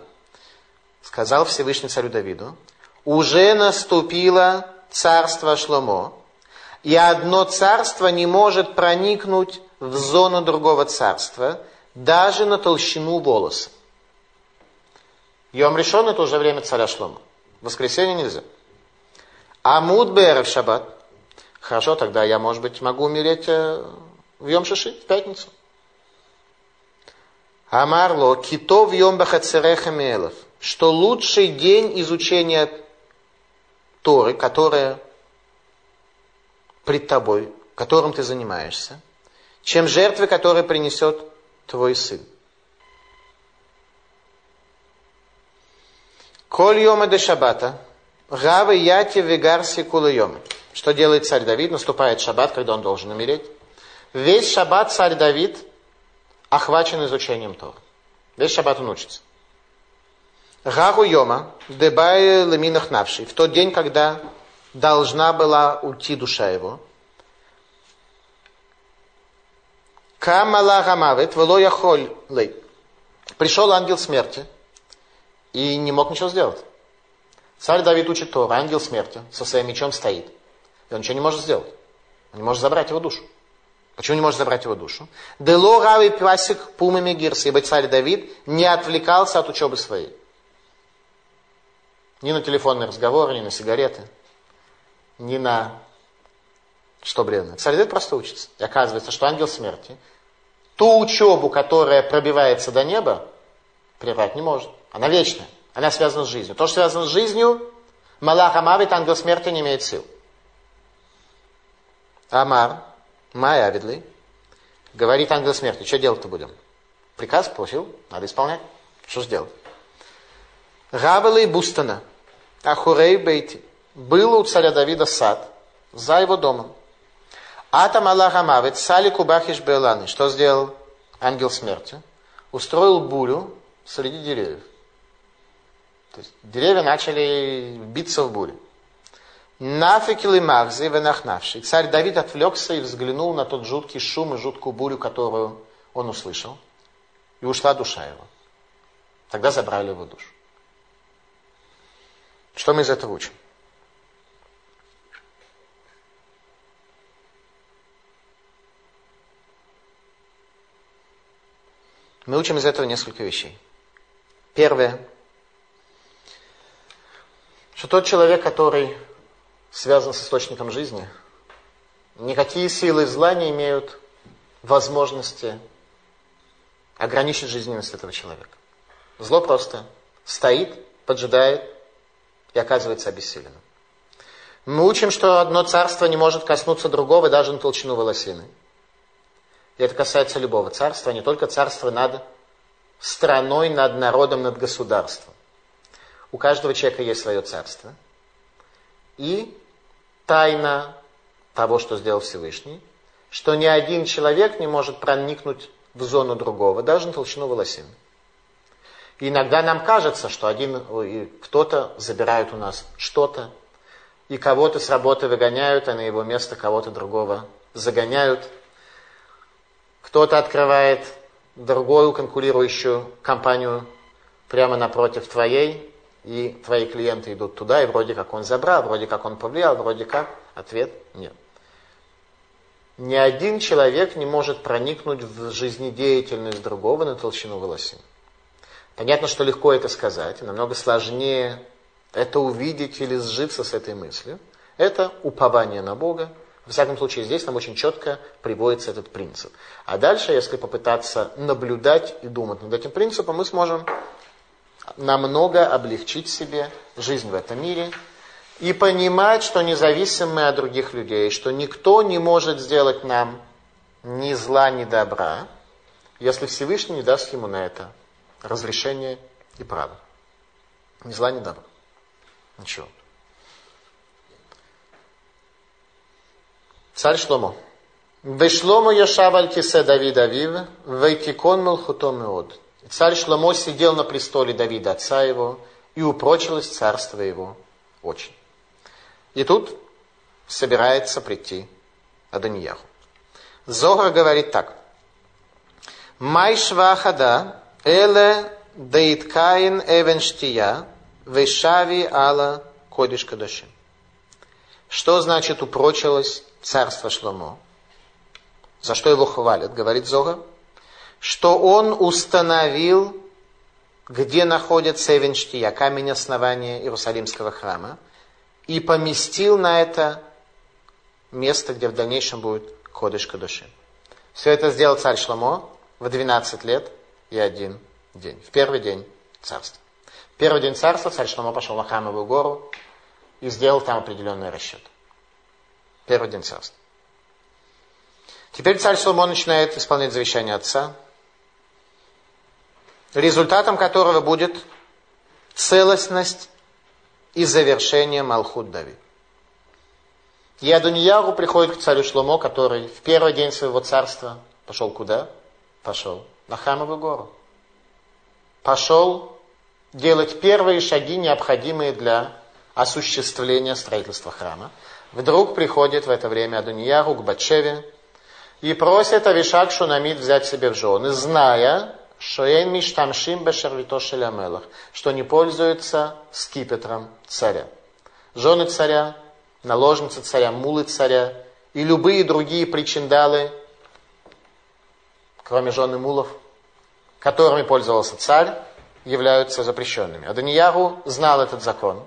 Сказал Всевышний царю Давиду, уже наступило царство Шломо, и одно царство не может проникнуть в зону другого царства, даже на толщину волоса. Йом решен это уже время царя Шлома. В воскресенье нельзя. А Мудбер в шаббат. Хорошо, тогда я, может быть, могу умереть в Йом Шиши, в пятницу. Амарло, кито в Йом Бахацереха Мелов, что лучший день изучения Торы, которая пред тобой, которым ты занимаешься, чем жертвы, которые принесет твой сын. Коль йома де шабата, гавы яти вегарси кулайома. Что делает царь Давид? Наступает шаббат, когда он должен умереть. Весь шаббат царь Давид охвачен изучением Тора. Весь шаббат он учится. Гагу йома, дебай леминах навший. В тот день, когда должна была уйти душа его. Камала гамавит, яхоль лей. Пришел ангел смерти и не мог ничего сделать. Царь Давид учит Тор, ангел смерти со своим мечом стоит. И он ничего не может сделать. Он не может забрать его душу. Почему не может забрать его душу? Дело рави пасик пумами гирс, ибо царь Давид не отвлекался от учебы своей. Ни на телефонные разговоры, ни на сигареты, ни на что бренное. Царь Давид просто учится. И оказывается, что ангел смерти ту учебу, которая пробивается до неба, прервать не может. Она вечная. Она связана с жизнью. То, что связано с жизнью, Малах Амавит, ангел смерти, не имеет сил. Амар, Майя Авидли, говорит ангел смерти, что делать-то будем? Приказ получил, надо исполнять. Что же делать? Гавела и Бустана, Ахурей Бейти. Был у царя Давида сад за его домом. Атам Аллах Амавит, Сали Кубахиш Беланы. Что сделал ангел смерти? Устроил бурю среди деревьев. То есть деревья начали биться в буре. Нафикили Махзи венахнавший. Царь Давид отвлекся и взглянул на тот жуткий шум и жуткую бурю, которую он услышал. И ушла душа его. Тогда забрали его душу. Что мы из этого учим? Мы учим из этого несколько вещей. Первое, что тот человек, который связан с источником жизни, никакие силы зла не имеют возможности ограничить жизненность этого человека. Зло просто стоит, поджидает и оказывается обессиленным. Мы учим, что одно царство не может коснуться другого даже на толщину волосины. И это касается любого царства, не только царства над страной, над народом, над государством. У каждого человека есть свое царство. И тайна того, что сделал Всевышний, что ни один человек не может проникнуть в зону другого, даже на толщину волосин. И иногда нам кажется, что один, кто-то забирает у нас что-то, и кого-то с работы выгоняют, а на его место кого-то другого загоняют – кто-то открывает другую конкурирующую компанию прямо напротив твоей, и твои клиенты идут туда, и вроде как он забрал, вроде как он повлиял, вроде как ответ нет. Ни один человек не может проникнуть в жизнедеятельность другого на толщину волосин. Понятно, что легко это сказать, намного сложнее это увидеть или сжиться с этой мыслью. Это упование на Бога, во всяком случае, здесь нам очень четко приводится этот принцип. А дальше, если попытаться наблюдать и думать над этим принципом, мы сможем намного облегчить себе жизнь в этом мире и понимать, что независим мы от других людей, что никто не может сделать нам ни зла, ни добра, если Всевышний не даст ему на это разрешение и право. Ни зла, ни добра. Ничего. Царь Шломо. Вешлому Яшав Аль-Кисе Давид Авив, Вейтикон Мелхутом Иод. Царь Шломо сидел на престоле Давида, отца его, и упрочилось царство его очень. И тут собирается прийти Аданияху. Зора говорит так. Май швахада эле дейткаин эвенштия вешави ала кодиш кадашим. Что значит упрочилось царство Шломо? За что его хвалят, говорит Зора? Что он установил, где находится Эвенштия, камень основания Иерусалимского храма, и поместил на это место, где в дальнейшем будет Кодыш Кадушим. Все это сделал царь Шломо в 12 лет и один день. В первый день царства. В первый день царства царь Шломо пошел на Храмовую гору и сделал там определенный расчет. Первый день царства. Теперь царь Шломо начинает исполнять завещание отца, результатом которого будет целостность и завершение Малхут Давид. И приходит к царю Шломо, который в первый день своего царства пошел куда? Пошел на Храмовую гору. Пошел делать первые шаги, необходимые для осуществления строительства храма. Вдруг приходит в это время Адуньяру к Батшеве и просит Авишак Шунамид взять себе в жены, зная, что эн миштамшим бешерлито шелямелах, что не пользуется скипетром царя. Жены царя наложницы царя, мулы царя и любые другие причиндалы, кроме жены мулов, которыми пользовался царь, являются запрещенными. Аданьяру знал этот закон.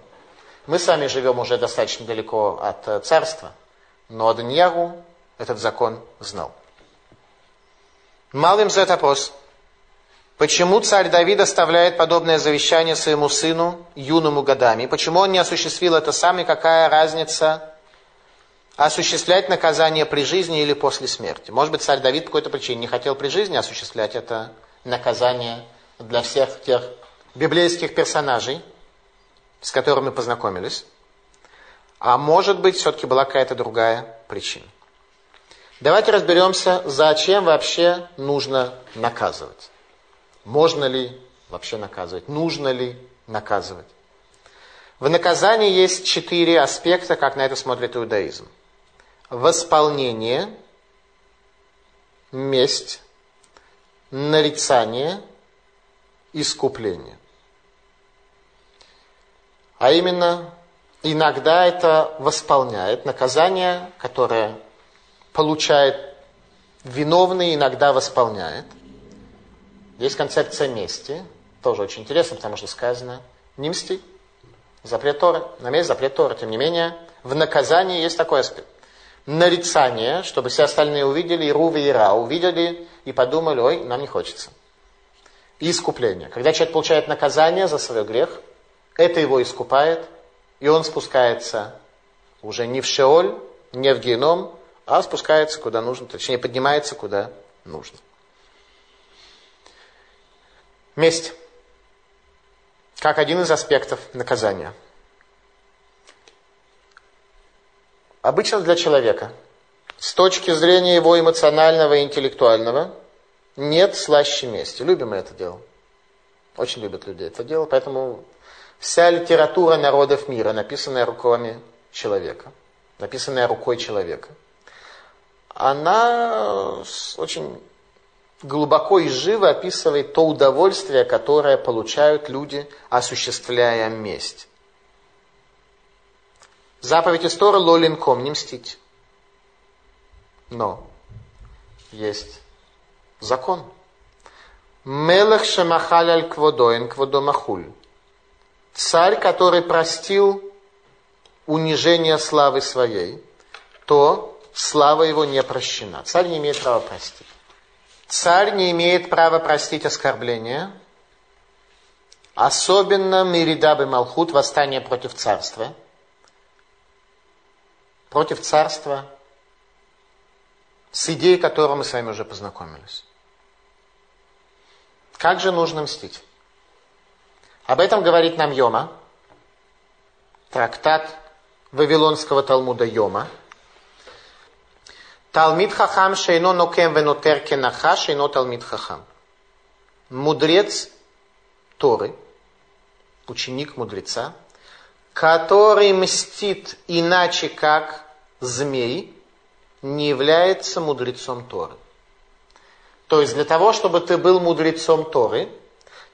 Мы сами живем уже достаточно далеко от э, царства, но Аданьяру этот закон знал. Малым задает вопрос. Почему царь Давид оставляет подобное завещание своему сыну, юному годами? Почему он не осуществил это сам, и какая разница осуществлять наказание при жизни или после смерти? Может быть, царь Давид по какой-то причине не хотел при жизни осуществлять это наказание для всех тех библейских персонажей, с которыми познакомились. А может быть, все-таки была какая-то другая причина. Давайте разберемся, зачем вообще нужно наказывать. Можно ли вообще наказывать? Нужно ли наказывать? В наказании есть четыре аспекта, как на это смотрит иудаизм. Восполнение, месть, нарицание, искупление. А именно, иногда это восполняет наказание, которое получает виновный, иногда восполняет. Есть концепция мести, тоже очень интересно, потому что сказано «не мсти». Запрет Торы, на месть запрет Торы. Тем не менее, в наказании есть такой аспект. Нарицание, чтобы все остальные увидели, и Руве, и Ра увидели и подумали, ой, нам не хочется. И искупление. Когда человек получает наказание за свой грех, это его искупает, и он спускается уже не в Шеоль, не в Геном, а спускается куда нужно, точнее поднимается куда нужно. Месть. Как один из аспектов наказания. Обычно для человека, с точки зрения его эмоционального и интеллектуального, нет слаще мести. Любим мы это дело. Очень любят люди это дело, поэтому вся литература народов мира, написанная руками человека, написанная рукой человека, она очень глубоко и живо описывает то удовольствие, которое получают люди, осуществляя месть. Заповедь истории лолинком, не мстить. Но есть закон. Мелах шамахаль аль кводоин кводомахуль. Царь, который простил унижение славы своей, то слава его не прощена. Царь не имеет права простить. Царь не имеет права простить оскорбления, особенно Миридабы Малхут, восстание против царства. Против царства, с идеей которой мы с вами уже познакомились. Как же нужно мстить? Об этом говорит нам Йома, трактат Вавилонского Талмуда Йома. Талмит хахам шейно нокем венотер кенаха шейно талмит хахам. Мудрец Торы, ученик мудреца, который мстит иначе как змей, не является мудрецом Торы. То есть для того, чтобы ты был мудрецом Торы,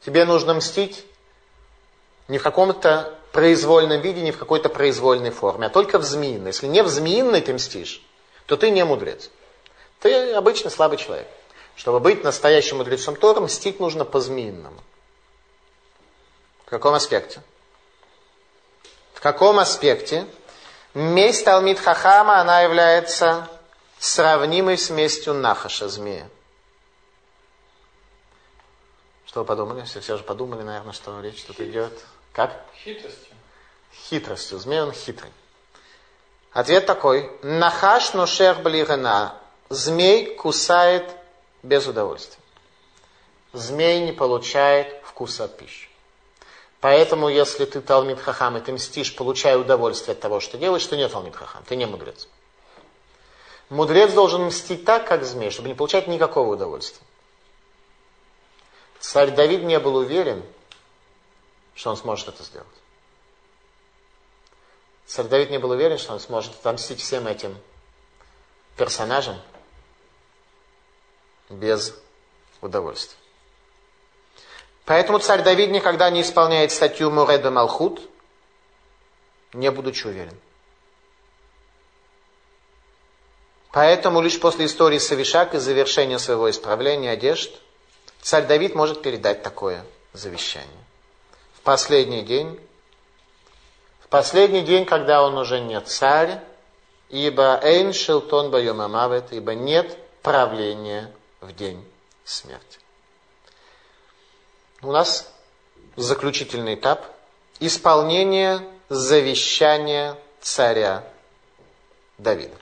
тебе нужно мстить не в каком-то произвольном виде, не в какой-то произвольной форме, а только в змеиной. Если не в змеиной ты мстишь, то ты не мудрец. Ты обычно слабый человек. Чтобы быть настоящим мудрецом Тора, мстить нужно по-змеиному. В каком аспекте? В каком аспекте месть Талмит Хахама, она является сравнимой с местью Нахаша, змея. Что вы подумали? Все, все же подумали, наверное, что речь тут идет. Как? Хитростью. Хитростью. Змей он хитрый. Ответ такой. Нахаш ношер блигана. Змей кусает без удовольствия. Змей не получает вкуса от пищи. Поэтому, если ты Талмит Хахам, и ты мстишь, получая удовольствие от того, что делаешь, ты не Талмит Хахам, ты не мудрец. Мудрец должен мстить так, как змей, чтобы не получать никакого удовольствия. Царь Давид не был уверен, что он сможет это сделать. Царь Давид не был уверен, что он сможет отомстить всем этим персонажам без удовольствия. Поэтому царь Давид никогда не исполняет статью Муреда Малхут, не будучи уверен. Поэтому лишь после истории с и завершения своего исправления одежд царь Давид может передать такое завещание. В последний день, в последний день, когда он уже не царь, ибо эйн шилтон байомамавет, ибо нет правления в день смерти. У нас заключительный этап исполнение завещания царя Давида.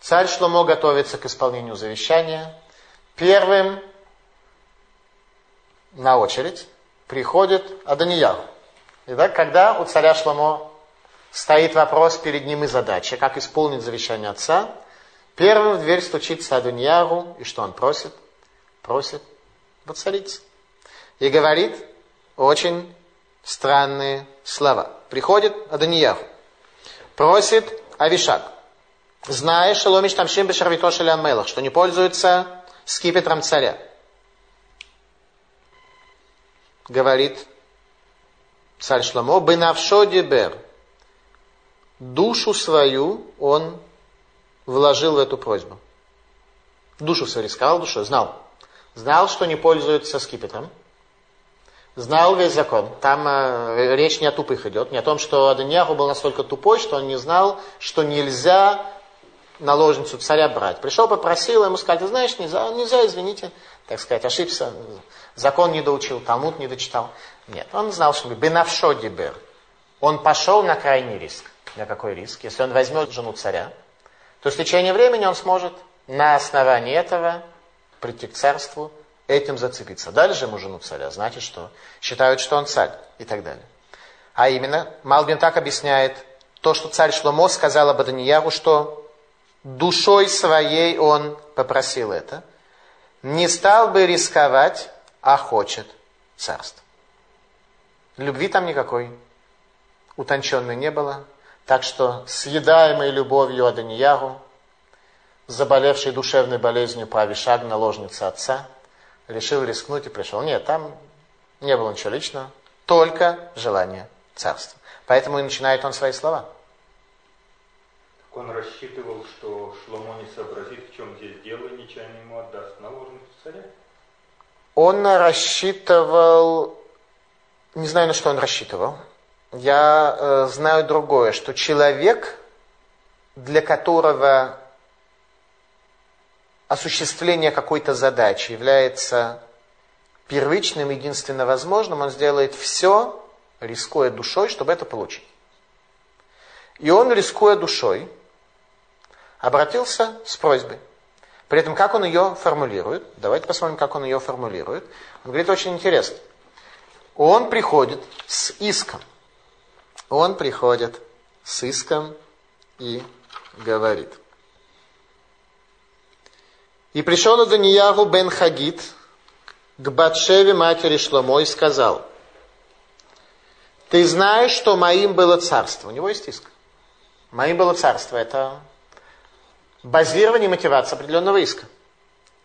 Царь Шломо готовится к исполнению завещания. Первым на очередь приходит Аданияху. Итак, когда у царя Шломо стоит вопрос перед ним и задача, как исполнить завещание отца, первым в дверь стучится Адуньяру, и что он просит? Просит воцариться. И говорит очень странные слова. Приходит Аданияху, просит Авишак, зная Шаломиш Тамшим Бешарвито Шалямелах, что не пользуется скипетром царя. Говорит царь Шламо, Бенавшо Дибер, душу свою он вложил в эту просьбу. Душу свою рисковал душой, знал. Знал, что не пользуется скипетром. Знал весь закон. Там э, речь не о тупых идет, не о том, что Аданьяху был настолько тупой, что он не знал, что нельзя наложницу царя брать. Пришел, попросил, ему сказать, ты знаешь, нельзя, нельзя, извините, так сказать, ошибся, закон не доучил, Талмуд не дочитал. Нет, он знал, что бенавшо дибер. Он пошел на крайний риск. На какой риск? Если он возьмет жену царя, то в течение времени он сможет на основании этого прийти к царству, этим зацепиться. Дали же ему жену царя, значит, что считают, что он царь и так далее. А именно, Малбин так объясняет то, что царь Шломо сказал об Аданияру, что душой своей он попросил это, не стал бы рисковать, а хочет царство. Любви там никакой утонченной не было, так что съедаемой любовью Аданьяру, заболевшей душевной болезнью по Авишаг, наложница отца, решил рискнуть и пришел. Нет, там не было ничего личного, только желание царства. Поэтому и начинает он свои слова – он рассчитывал, что Шломо не сообразит, в чем здесь дело, и нечаянно ему отдаст наложницу царя? Он рассчитывал, не знаю, на что он рассчитывал. Я э, знаю другое, что человек, для которого осуществление какой-то задачи является первичным, единственно возможным, он сделает все, рискуя душой, чтобы это получить. И он, рискуя душой, обратился с просьбой. При этом, как он ее формулирует, давайте посмотрим, как он ее формулирует. Он говорит очень интересно. Он приходит с иском. Он приходит с иском и говорит. И пришел Аданияху бен Хагит к Батшеве матери Шломо и сказал, ты знаешь, что моим было царство. У него есть иск. Моим было царство. Это базирование мотивации определенного иска.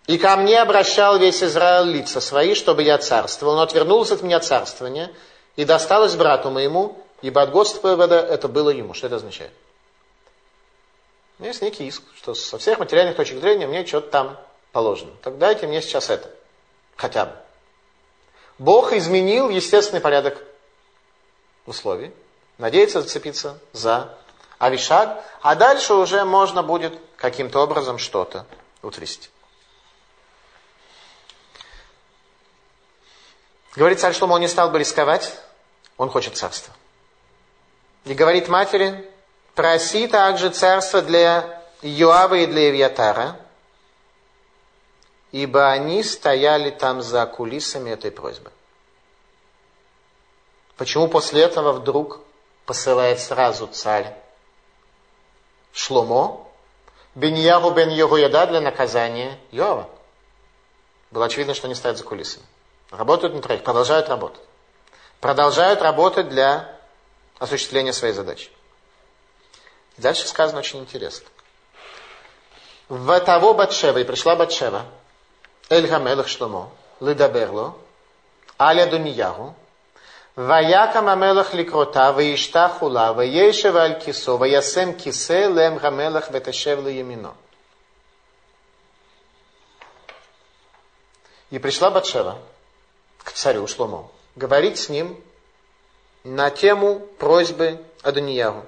И ко мне обращал весь Израиль лица свои, чтобы я царствовал. Но отвернулся от меня царствование, и досталось брату моему, ибо от Господа это было ему. Что это означает? Есть некий иск, что со всех материальных точек зрения мне что-то там положено. Так дайте мне сейчас это. Хотя бы. Бог изменил естественный порядок условий. Надеется зацепиться за Авишаг. А дальше уже можно будет каким-то образом что-то утрясти. Говорит царь Шломо, он не стал бы рисковать, он хочет царства. И говорит матери, проси также царство для Йоава и для Ивьятара, ибо они стояли там за кулисами этой просьбы. Почему после этого вдруг посылает сразу царь Шломо, Беньяру бен Йогуяда для наказания Йова? Было очевидно, что они стоят за кулисами. Работают на троих, продолжают работать. Продолжают работать для осуществления своей задачи. Дальше сказано очень интересно. В того Батшева, и пришла Батшева, Эль Гамелах Шломо, Лидаберло, Аля Дуньягу, ויקם המלך לקרותה, וישתה חולה, וישב על כיסו, וישם כיסא להם המלך ותשב לימינו. И пришла Батшева, к царю Шломо, говорить с ним на тему просьбы Адониягу.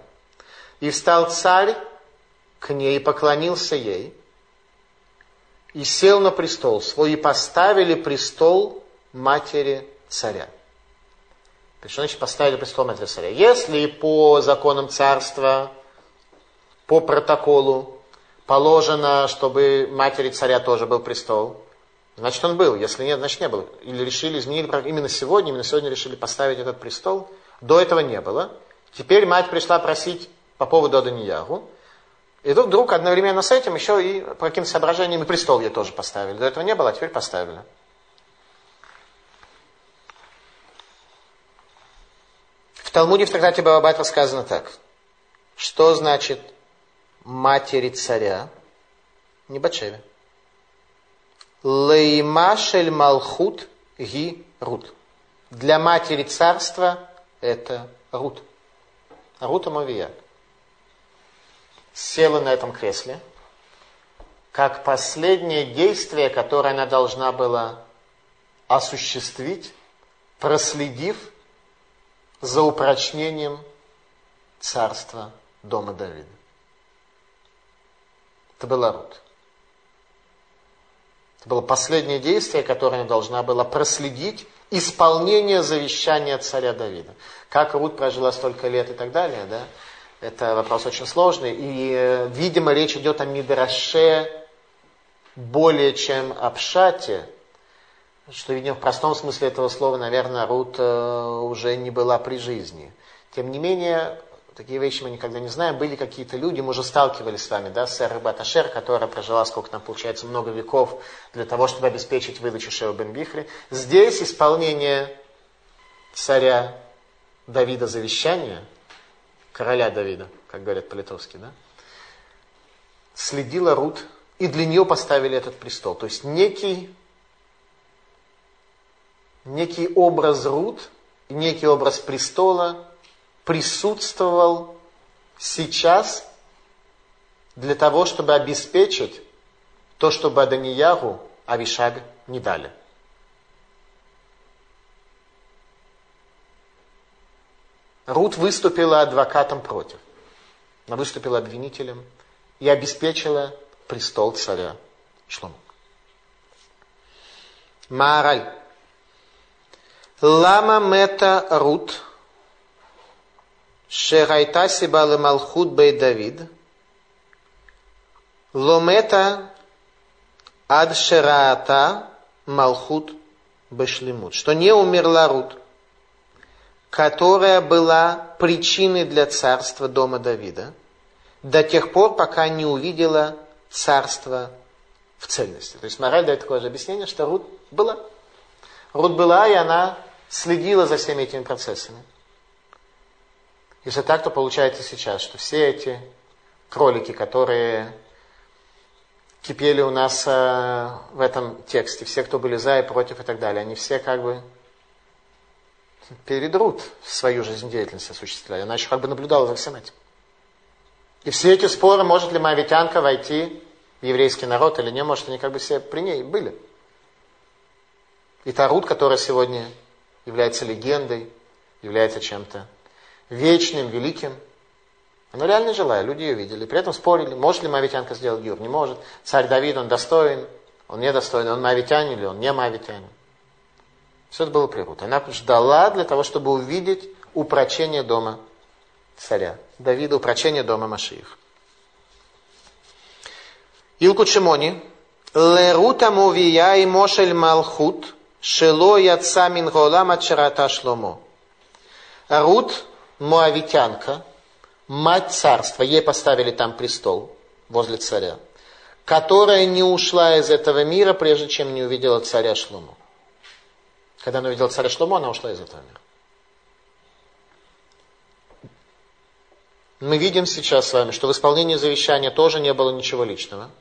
И встал царь к ней и поклонился ей, и сел на престол свой, и поставили престол матери царя. Что значит поставили престол матери царя? Если по законам царства, по протоколу положено, чтобы матери царя тоже был престол, Значит, он был. Если нет, значит, не было. Или решили изменить именно сегодня, именно сегодня решили поставить этот престол. До этого не было. Теперь мать пришла просить по поводу Аданьягу. И тут вдруг одновременно с этим еще и по каким-то соображениям и престол ей тоже поставили. До этого не было, а теперь поставили. Талмуде в трактате Бабабайт рассказано так. Что значит матери царя? Не Батшеве. Леймашель Малхут Ги Рут. Для матери царства это Рут. Рута Мавия. Села на этом кресле, как последнее действие, которое она должна была осуществить, проследив за упрочнением царства дома Давида. Это была Рут. Это было последнее действие, которое должна была проследить исполнение завещания царя Давида. Как Рут прожила столько лет и так далее, да? Это вопрос очень сложный. И, э, видимо, речь идет о Мидраше более чем о Пшате, что, видимо, в простом смысле этого слова, наверное, Рут э, уже не была при жизни. Тем не менее, такие вещи мы никогда не знаем. Были какие-то люди, мы уже сталкивались с вами, да, Сэр Баташер, которая прожила, сколько там получается, много веков для того, чтобы обеспечить выдачу Шео бен Бихри. Здесь исполнение царя Давида завещания, короля Давида, как говорят по-литовски, да, следила Рут, и для нее поставили этот престол. То есть некий, некий образ Рут, некий образ престола присутствовал сейчас для того, чтобы обеспечить то, чтобы Аданиягу Авишаг не дали. Рут выступила адвокатом против. Она выступила обвинителем и обеспечила престол царя Шлома. Маараль. Лама мета рут шерайта сиба лемалхут бей Давид ломета ад шераата малхут бешлимут, что не умерла Рут, которая была причиной для царства дома Давида, до тех пор, пока не увидела царство в цельности. То есть мораль дает такое же объяснение, что Рут была. Рут была, и она следила за всеми этими процессами. Если так, то получается сейчас, что все эти кролики, которые кипели у нас э, в этом тексте, все, кто были за и против и так далее, они все как бы перед Рут свою жизнедеятельность осуществляли. Она еще как бы наблюдала за всем этим. И все эти споры, может ли моавитянка войти в еврейский народ или не, может, они как бы все при ней были. И та Рут, которая сегодня является легендой, является чем-то вечным, великим, она реально жила, люди ее видели. При этом спорили, может ли Моавитянка сделать гюр, не может. Царь Давид, он достоин, он недостоин, он Моавитянин или он не Моавитянин. Все это было при Она ждала для того, чтобы увидеть упрочение дома царя. Давида, упрочение дома Машиих. Илку Шимони. Лерута мувия и мошель малхут, шело яца мин голам от шломо. Рут, муавитянка, мать царства, ей поставили там престол возле царя, которая не ушла из этого мира, прежде чем не увидела царя Шлому. Когда она увидела царя Шлому, она ушла из этого мира. Мы видим сейчас с вами, что в исполнении завещания тоже не было ничего личного,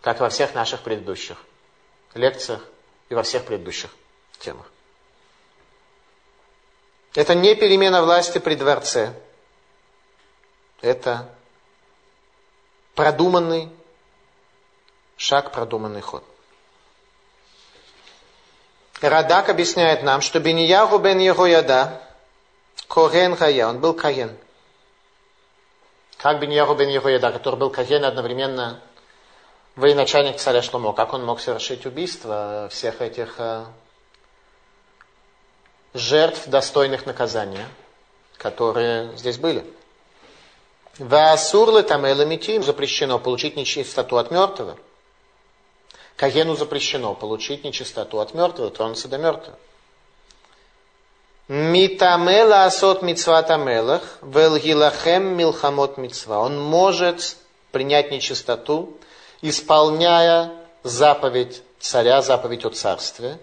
как во всех наших предыдущих лекциях и во всех предыдущих темах. Это не перемена власти при дворце. Это продуманный шаг, продуманный ход. Радак объясняет нам, что Бенияху бен Егояда, Корен Хая, он был Каен. Как Бенияху бен Егояда, который был Каен одновременно военачальник царя Шломо, как он мог совершить убийство всех этих э, жертв, достойных наказания, которые здесь были. Ваасурлы там митим запрещено получить нечистоту от мертвого. Кагену запрещено получить нечистоту от мертвого, тронуться до мертвого. Митамела асот мицва тамелах, велгилахем милхамот мицва. Он может принять нечистоту, исполняя заповедь царя, заповедь о царстве,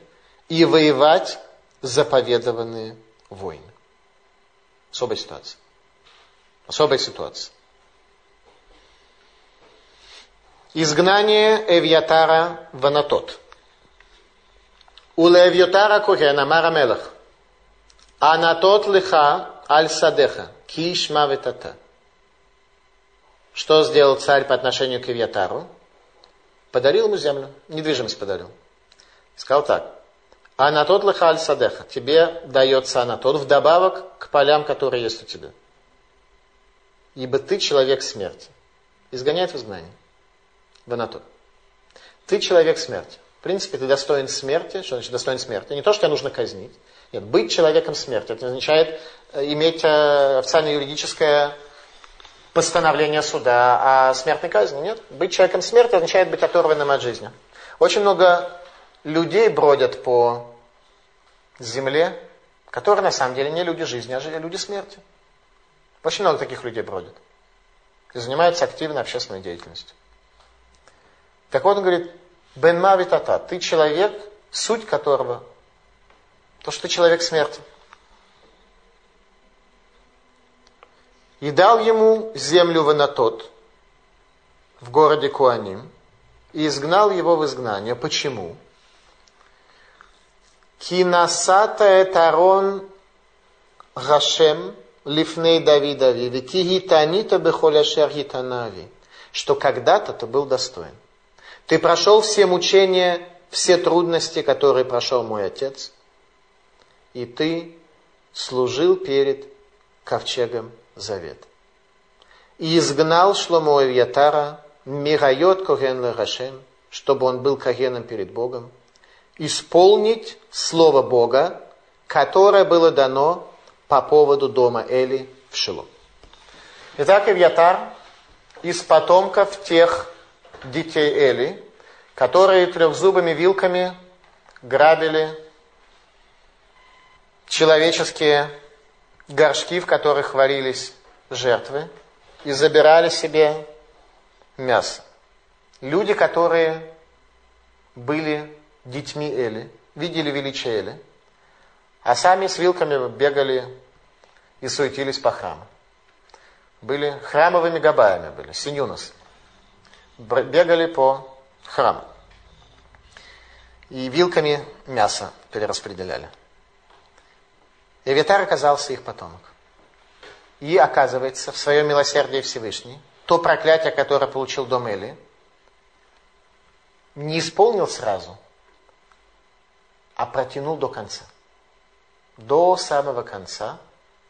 и воевать заповедованные войны. Особая ситуация. Особая ситуация. Изгнание Эвьятара в Анатот. У Левьютара Кухена Мара Мелах. Анатот лиха аль садеха. Киш мавитата. Что сделал царь по отношению к Эвьятару? Подарил ему землю. Недвижимость подарил. Сказал так. Анатот лиха аль садеха. Тебе дается анатот вдобавок к полям, которые есть у тебя. Ибо ты человек смерти. Изгоняет в изгнание в Анатоль. Ты человек смерти. В принципе, ты достоин смерти. Что значит достоин смерти? Не то, что тебя нужно казнить. Нет, быть человеком смерти. Это означает э, иметь э, официальное юридическое постановление суда о смертной казни. Нет. Быть человеком смерти означает быть оторванным от жизни. Очень много людей бродят по земле, которые на самом деле не люди жизни, а люди смерти. Очень много таких людей бродят. И занимаются активной общественной деятельностью. Так вот он говорит, Бен Мавитата, ты человек, суть которого, то, что ты человек смерти. И дал ему землю в Анатот, в городе Куаним, и изгнал его в изгнание. Почему? Кинасата этарон Гашем лифней Давидави, викигитанита бехоляшер гитанави, что когда-то ты был достоин. Ты прошел все мучения, все трудности, которые прошел мой отец, и ты служил перед ковчегом завет. И изгнал Шломо Ятара Мирайот Коген Лерашем, чтобы он был Когеном перед Богом, исполнить Слово Бога, которое было дано по поводу дома Эли в Шило. Итак, Ивьятар из потомков тех детей Эли, которые трехзубыми вилками грабили человеческие горшки, в которых варились жертвы, и забирали себе мясо. люди, которые были детьми Эли, видели величие Эли, а сами с вилками бегали и суетились по храму. Были храмовыми габаями, были, синюнос. Бегали по храму. И вилками мясо перераспределяли. Эвитар оказался их потомок. И оказывается, в своем милосердии Всевышний, то проклятие, которое получил дом Эли, не исполнил сразу, а протянул до конца. До самого конца,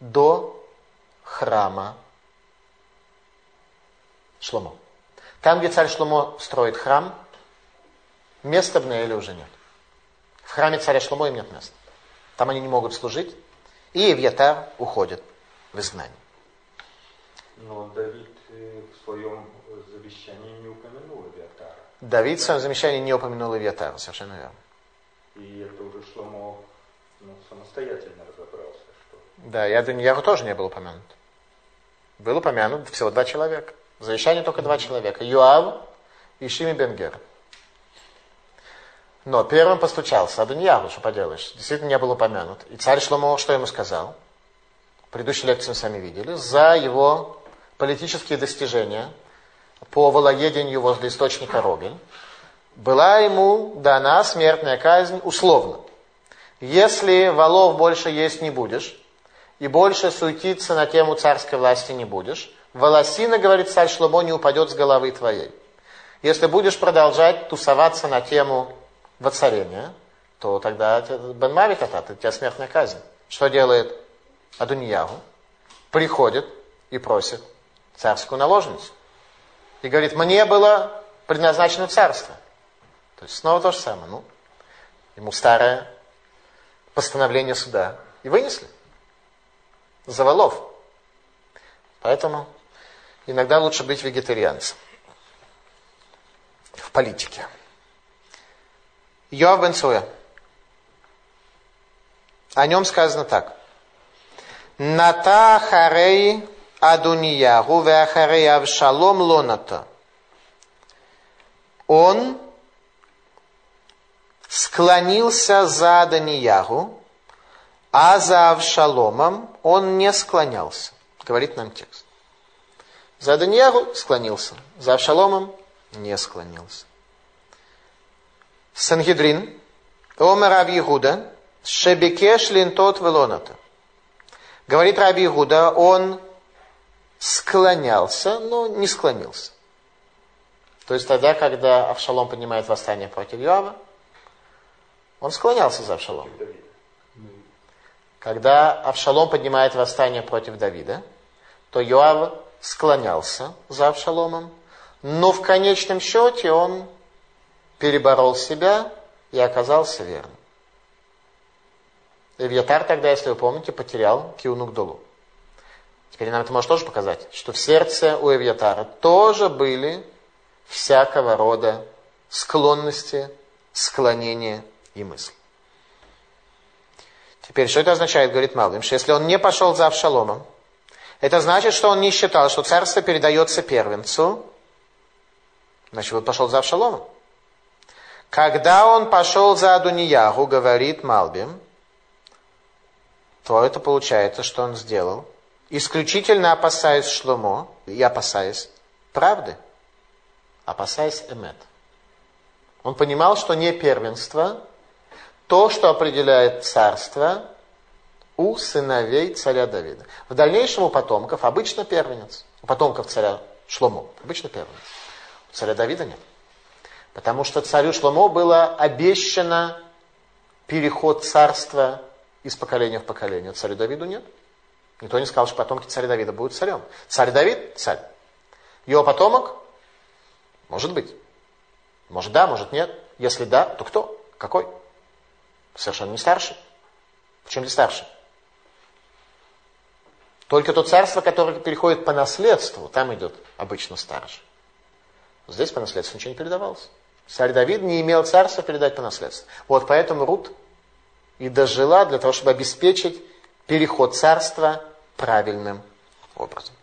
до храма Шломо. Там, где царь Шломо строит храм, места в Неэле уже нет. В храме царя Шломо им нет места. Там они не могут служить. И Евьятар уходит в изгнание. Но Давид э, в своем завещании не упомянул Авиатара. Давид в своем завещании не упомянул Авиатара, совершенно верно. И это уже Шломо ну, самостоятельно разобрался. Что... Да, и Адоньяру тоже не был упомянут. Был упомянут всего два человека. В завещании только два человека. Юав и Шими Бенгер. Но первым постучался Адоньяру, что поделаешь. Действительно не был упомянут. И царь Шломо что ему сказал? В предыдущей лекции мы сами видели. За его политические достижения по волоедению возле источника Рогель, была ему дана смертная казнь условно. Если волов больше есть не будешь, и больше суетиться на тему царской власти не будешь, волосина, говорит царь Шломо, не упадет с головы твоей. Если будешь продолжать тусоваться на тему воцарения, то тогда Бен Мавик это тебя смертная казнь. Что делает Адуньягу? Приходит и просит царскую наложницу. И говорит, мне было предназначено царство. То есть снова то же самое. Ну, ему старое постановление суда. И вынесли. За волов. Поэтому иногда лучше быть вегетарианцем. В политике. Йоав бен О нем сказано так. Ната харей Адунияху веахарей Авшалом лоната. Он склонился за Аданияху, а за Авшаломом он не склонялся. Говорит нам текст. За Аданияху склонился, за Авшаломом не склонился. Сангидрин, Омер Авьегуда, Шебекеш линтот велоната. Говорит Раби Игуда, он склонялся, но не склонился. То есть тогда, когда Авшалом поднимает восстание против Иоава, он склонялся за Авшалом. Когда Авшалом поднимает восстание против Давида, то Йоав склонялся за Авшаломом, но в конечном счете он переборол себя и оказался верным. Эвьятар тогда, если вы помните, потерял Киунук Теперь нам это может тоже показать, что в сердце у Эвьятара тоже были всякого рода склонности, склонения и мысли. Теперь, что это означает, говорит Малвим, что если он не пошел за Авшаломом, это значит, что он не считал, что царство передается первенцу, значит, он пошел за Авшаломом. Когда он пошел за Адунияху, говорит Малбим, то это получается, что он сделал – исключительно опасаясь Шломо и опасаясь правды, опасаясь Эмет. Он понимал, что не первенство, то, что определяет царство у сыновей царя Давида. В дальнейшем у потомков обычно первенец. У потомков царя Шломо обычно первенец. У царя Давида нет. Потому что царю Шломо было обещано переход царства из поколения в поколение. Царю Давиду нет. Никто не сказал, что потомки царя Давида будут царем. Царь Давид – царь. Его потомок? Может быть. Может да, может нет. Если да, то кто? Какой? Совершенно не старший. Почему не старший? Только то царство, которое переходит по наследству, там идет обычно старший. Здесь по наследству ничего не передавалось. Царь Давид не имел царства передать по наследству. Вот поэтому Рут и дожила для того, чтобы обеспечить переход царства правильным образом.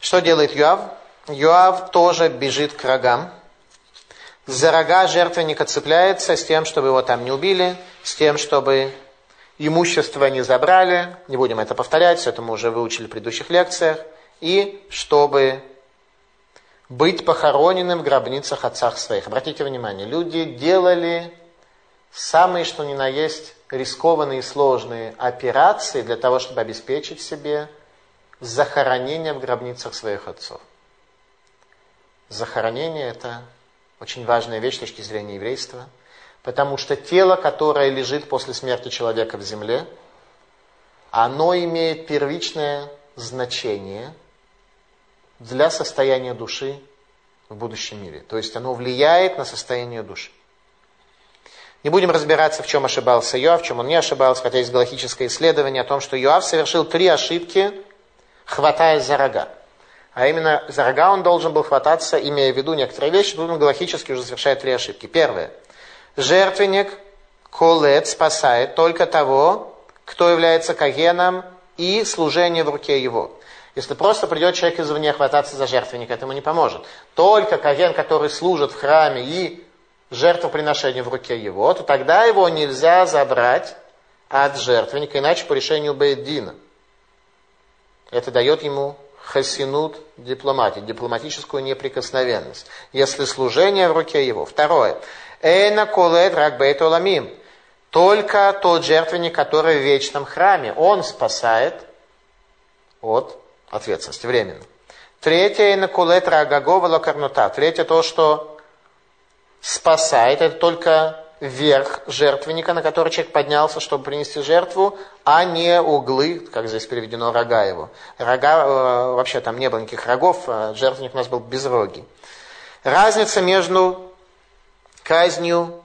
Что делает Юав? Юав тоже бежит к рогам. За рога жертвенника цепляется с тем, чтобы его там не убили, с тем, чтобы имущество не забрали. Не будем это повторять, все это мы уже выучили в предыдущих лекциях. И чтобы быть похороненным в гробницах отцах своих. Обратите внимание, люди делали самые, что ни на есть, рискованные и сложные операции для того, чтобы обеспечить себе захоронение в гробницах своих отцов. Захоронение – это очень важная вещь с точки зрения еврейства, потому что тело, которое лежит после смерти человека в земле, оно имеет первичное значение для состояния души в будущем мире. То есть оно влияет на состояние души. Не будем разбираться, в чем ошибался Йоав, в чем он не ошибался, хотя есть галактическое исследование о том, что Йоав совершил три ошибки, хватаясь за рога. А именно, за рога он должен был хвататься, имея в виду некоторые вещи, тут он галактически уже совершает три ошибки. Первое. Жертвенник, колет, спасает только того, кто является кагеном и служение в руке его. Если просто придет человек извне хвататься за жертвенник, этому не поможет. Только каген, который служит в храме и жертвоприношение в руке его, то тогда его нельзя забрать от жертвенника, иначе по решению Бейдина. Это дает ему хасинут дипломатии, дипломатическую неприкосновенность, если служение в руке его. Второе. Эйна колет ракбейт оламим. Только тот жертвенник, который в вечном храме, он спасает от ответственности временно. Третье, эйна колет рагагова лакарнута. Третье, то, что спасает, это только верх жертвенника, на который человек поднялся, чтобы принести жертву, а не углы, как здесь переведено, рога его. Рога, э, вообще там не было никаких рогов, а жертвенник у нас был без роги. Разница между казнью,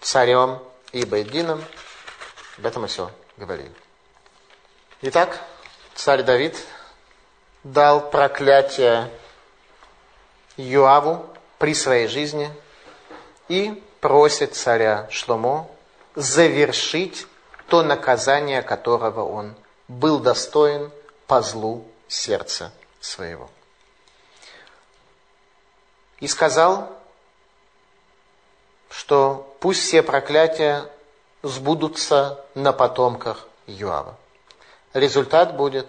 царем и Байдином, об этом мы все говорили. Итак, царь Давид дал проклятие Юаву при своей жизни и просит царя Шломо завершить то наказание, которого он был достоин по злу сердца своего. И сказал, что пусть все проклятия сбудутся на потомках Юава. Результат будет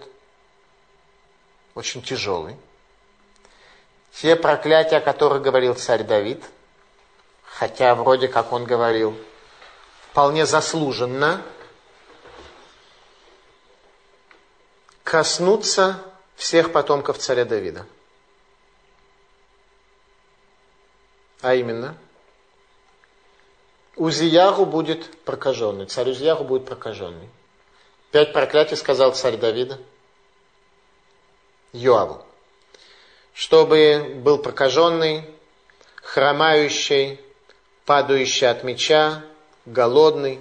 очень тяжелый. Те проклятия, о которых говорил царь Давид – хотя вроде как он говорил, вполне заслуженно, коснуться всех потомков царя Давида. А именно, Узияру будет прокаженный, царь Узияру будет прокаженный. Пять проклятий сказал царь Давида Йоаву, чтобы был прокаженный, хромающий, падающий от меча, голодный.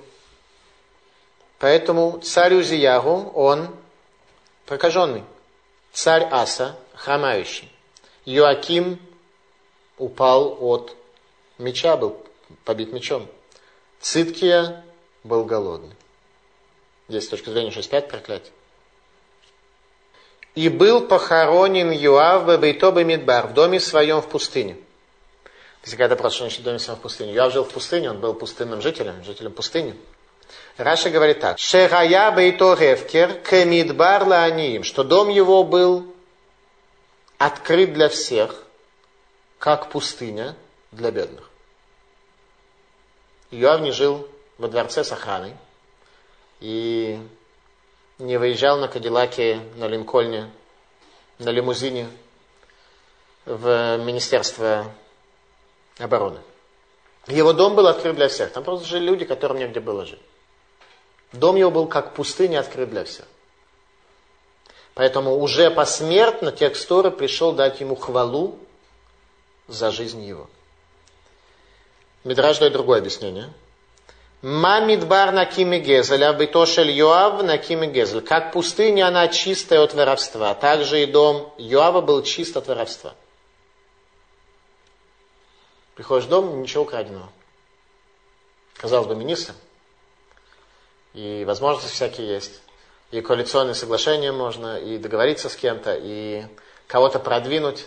Поэтому царь Узиягу, он прокаженный. Царь Аса, хромающий. Йоаким упал от меча, был побит мечом. Циткия был голодный. Здесь с точки зрения 6-5 проклятий. И был похоронен Юав Бабейтобе Мидбар в доме своем в пустыне. Если когда просто что значит домик в пустыне. Я жил в пустыне, он был пустынным жителем, жителем пустыни. Раша говорит так. Шерая бейто ревкер кемидбар лааним, что дом его был открыт для всех, как пустыня для бедных. Иоав не жил во дворце с охраной и не выезжал на Кадиллаке, на Линкольне, на лимузине в Министерство обороны. Его дом был открыт для всех. Там просто жили люди, которым негде было жить. Дом его был как пустыня открыт для всех. Поэтому уже посмертно текст Торы пришел дать ему хвалу за жизнь его. Мидраж дает другое объяснение. Мамидбар на кимигезель, абитошель Йоав на кимигезель. Как пустыня, она чистая от воровства. Также и дом Йоава был чист от воровства. Приходишь в дом, ничего украденного. Казалось бы, министр. И возможности всякие есть. И коалиционные соглашения можно, и договориться с кем-то, и кого-то продвинуть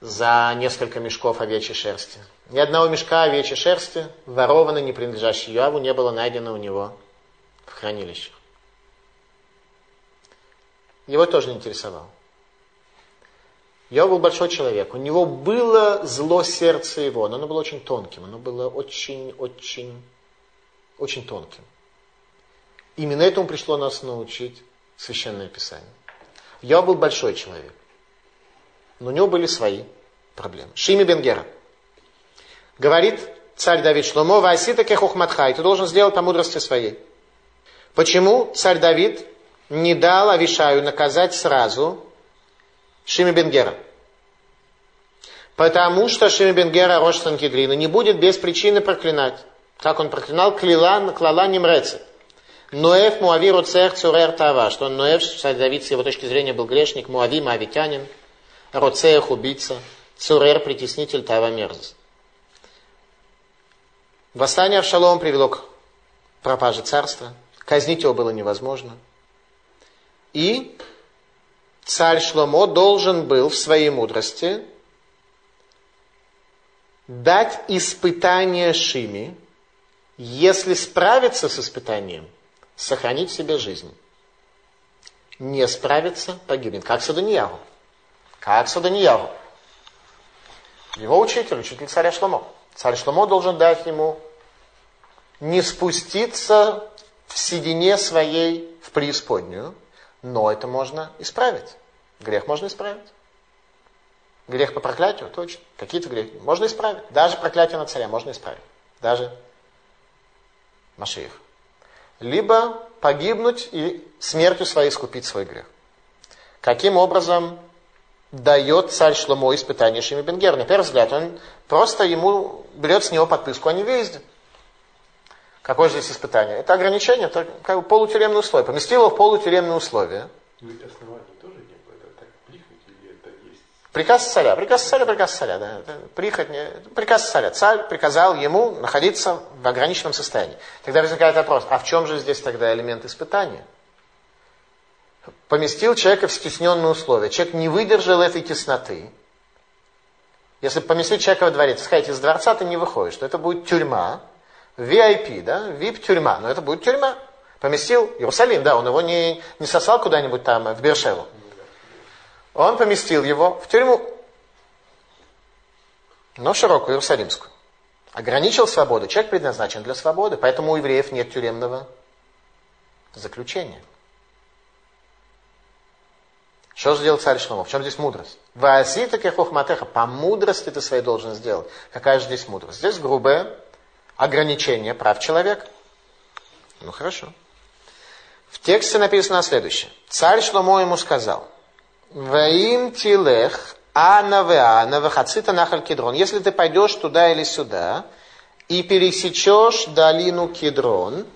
за несколько мешков овечьей шерсти. Ни одного мешка овечьей шерсти, ворованной, не принадлежащей Йоаву, не было найдено у него в хранилищах. Его тоже не интересовало. Йов был большой человек. У него было зло сердце его, но оно было очень тонким. Оно было очень, очень, очень тонким. Именно этому пришло нас научить Священное Писание. Йов был большой человек. Но у него были свои проблемы. Шими Бенгера. Говорит царь Давид Шломо, Васита кехухматхай, ты должен сделать по мудрости своей. Почему царь Давид не дал Авишаю наказать сразу Шими Бенгера? Потому что Шими Бенгера Рош Санкедрина не будет без причины проклинать. Как он проклинал, клала, клала Немрецет. Ноев Муавиру Цех Цурер Тава, что Ноев, царь Давид, с его точки зрения, был грешник, Муави, Моавитянин, Роцех, убийца, Цурер, притеснитель Тава, мерзость. Восстание Авшалом привело к пропаже царства. Казнить его было невозможно. И царь Шломо должен был в своей мудрости дать испытание Шими, если справиться с испытанием, сохранить себе жизнь. Не справиться, погибнет. Как Садониягу. Как Садониягу. Его учитель, учитель царя Шломо. Царь Шломо должен дать ему не спуститься в седине своей в преисподнюю, но это можно исправить. Грех можно исправить. Грех по проклятию, точно. Какие-то грехи можно исправить. Даже проклятие на царя можно исправить. Даже Машиих либо погибнуть и смертью своей искупить свой грех. Каким образом дает царь Шломо испытание Шими Бенгер? На первый взгляд, он просто ему берет с него подписку о невеезде. Какое же здесь испытание? Это ограничение, это как бы полутюремные условия. Поместил его в полутюремные условия. Ну, Приказ царя, приказ царя, приказ царя, да. Прихоть, приказ царя. Царь приказал ему находиться в ограниченном состоянии. Тогда возникает вопрос, а в чем же здесь тогда элемент испытания? Поместил человека в стесненные условия. Человек не выдержал этой тесноты. Если поместить человека во дворец, сказать, из дворца ты не выходишь, то это будет тюрьма, VIP, да, VIP-тюрьма, но это будет тюрьма. Поместил Иерусалим, да, он его не, не сослал куда-нибудь там, в Бершеву. Он поместил его в тюрьму, но широкую, Иерусалимскую. Ограничил свободу. Человек предназначен для свободы, поэтому у евреев нет тюремного заключения. Что же царь Шломо? В чем здесь мудрость? Ваасита кехохматеха. По мудрости ты своей должен сделать. Какая же здесь мудрость? Здесь грубое ограничение прав человека. Ну хорошо. В тексте написано следующее. Царь Шломо ему сказал – Ваим тилех ана веана вахацита нахаль кедрон. Если ты пойдешь туда или сюда и пересечешь долину кедрон,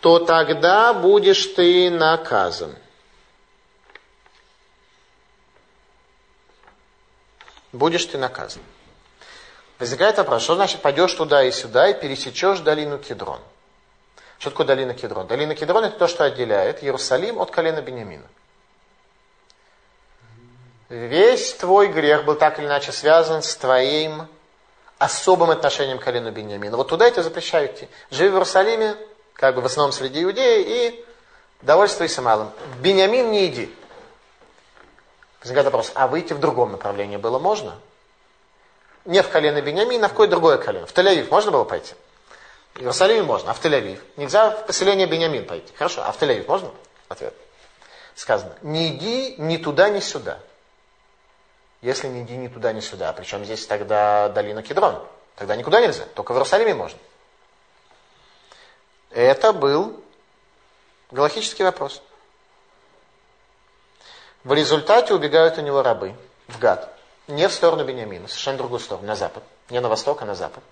то тогда будешь ты наказан. Будешь ты наказан. Возникает вопрос, что значит пойдешь туда и сюда и пересечешь долину Кедрон? Что такое долина Кедрон? Долина Кедрон это то, что отделяет Иерусалим от колена Бениамина. Весь твой грех был так или иначе связан с твоим особым отношением к колену Бениамина. Вот туда я тебе запрещаю идти. Живи в Иерусалиме, как бы в основном среди иудеев, и довольствуйся малым. Бениамин не иди. Возникает вопрос, а выйти в другом направлении было можно? Не в колено Бениамина, а в какое другое колено. В Тель-Авив можно было пойти? В Иерусалиме можно, а в Тель-Авив? Нельзя в поселение Бениамин пойти. Хорошо, а в Тель-Авив можно? Ответ. Сказано, не иди ни туда, ни сюда. Если не иди ни туда, ни сюда, причем здесь тогда долина Кедрон, тогда никуда нельзя, только в Иерусалиме можно. Это был галактический вопрос. В результате убегают у него рабы в Гад. Не в сторону Бениамина, совершенно другую сторону, на запад. Не на восток, а на запад.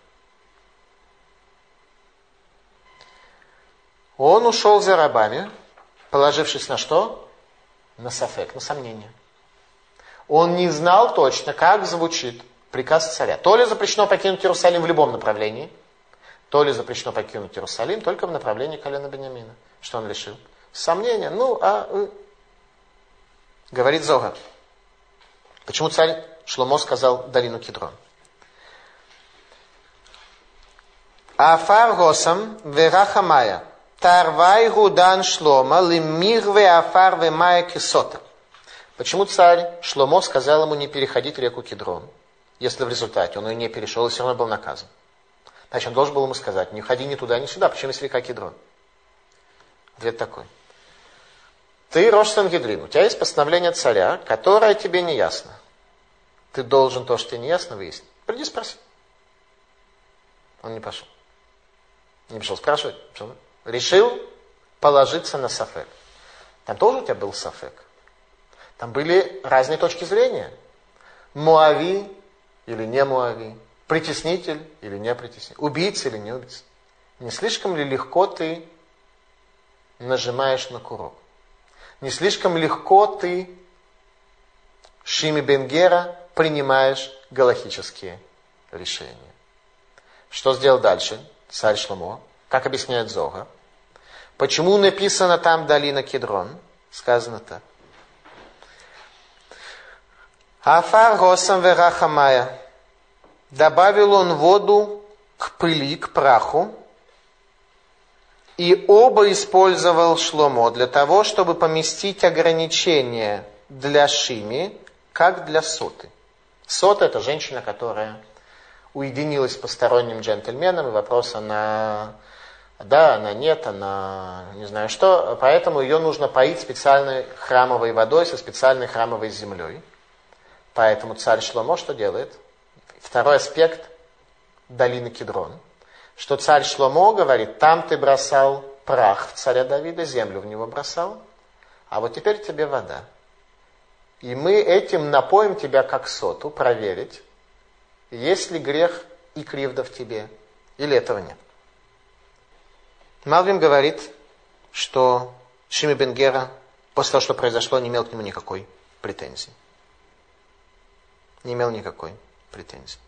Он ушел за рабами, положившись на что? На сафек, на сомнение. Он не знал точно, как звучит приказ царя. То ли запрещено покинуть Иерусалим в любом направлении, то ли запрещено покинуть Иерусалим только в направлении колена Бениамина. Что он решил? Сомнение. Ну, а... Говорит Зога. Почему царь Шломо сказал долину Кедрон? Афар госам верахамая. Тарвай гудан шлома лимирве афар вемая кисота. Почему царь Шломо сказал ему не переходить реку Кедрон, если в результате он ее не перешел и все равно был наказан? Значит, он должен был ему сказать, не ходи ни туда, ни сюда, почему есть река Кедрон? Ответ такой. Ты Рош Сангедрин, у тебя есть постановление царя, которое тебе не ясно. Ты должен то, что тебе не ясно, выяснить. Приди спроси. Он не пошел. Не пришел спрашивать. Решил положиться на Сафек. Там тоже у тебя был Сафек. Там были разные точки зрения. Муави или не Муави. Притеснитель или не притеснитель. Убийца или не убийца. Не слишком ли легко ты нажимаешь на курок? Не слишком легко ты, Шими Бенгера, принимаешь галахические решения. Что сделал дальше царь Шломо? Как объясняет Зога? Почему написано там долина Кедрон? Сказано так. Афар Росам Верахамая. Добавил он воду к пыли, к праху, и оба использовал Шломо для того, чтобы поместить ограничения для Шими, как для Соты. Сота – это женщина, которая уединилась с посторонним джентльменом, и вопрос она да, она нет, она не знаю что, поэтому ее нужно поить специальной храмовой водой со специальной храмовой землей. Поэтому царь Шломо что делает? Второй аспект долины Кедрон – что царь Шломо говорит, там ты бросал прах в царя Давида, землю в него бросал, а вот теперь тебе вода. И мы этим напоим тебя как соту, проверить, есть ли грех и кривда в тебе, или этого нет. Малвин говорит, что Шими Бенгера после того, что произошло, не имел к нему никакой претензии. Не имел никакой претензии.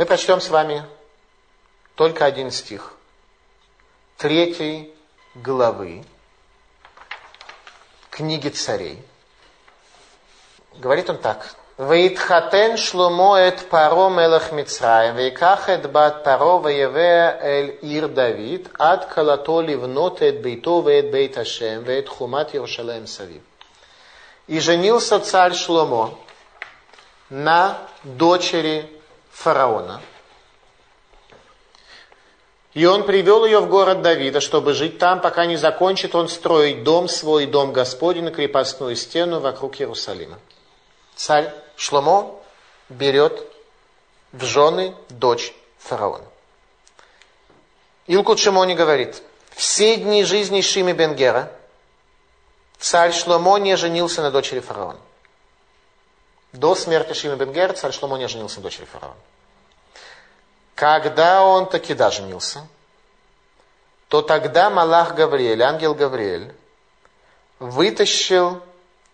Мы прочтем с вами только один стих. Третьей главы книги царей. Говорит он так. Ваидхатен шлумо эт паро мелах Мицраем, вейках эт бат паро ваеве эль ир Давид, ад калато ливнот эт бейто веет бейт Ашем, веет хумат Иерушалаем Савив. И женился царь Шломо на дочери фараона. И он привел ее в город Давида, чтобы жить там, пока не закончит он строить дом свой, дом Господень, крепостную стену вокруг Иерусалима. Царь Шломо берет в жены дочь фараона. Илкут Шимони говорит, все дни жизни Шими Бенгера царь Шломо не женился на дочери фараона. До смерти Шими Бенгера царь Шломо не женился на дочери фараона. Когда он таки да женился, то тогда Малах Гавриэль, ангел Гавриэль, вытащил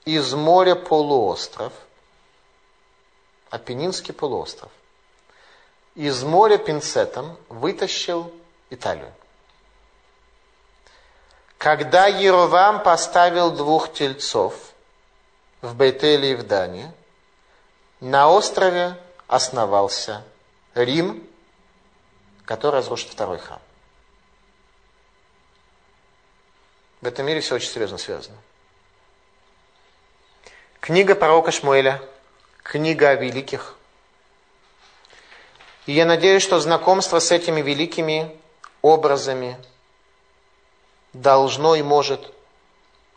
из моря полуостров, Апеннинский полуостров, из моря пинцетом вытащил Италию. Когда Еровам поставил двух тельцов в Бейтеле и в Дане, на острове основался Рим, который разрушит второй храм. В этом мире все очень серьезно связано. Книга пророка Шмуэля, книга о великих. И я надеюсь, что знакомство с этими великими образами должно и может,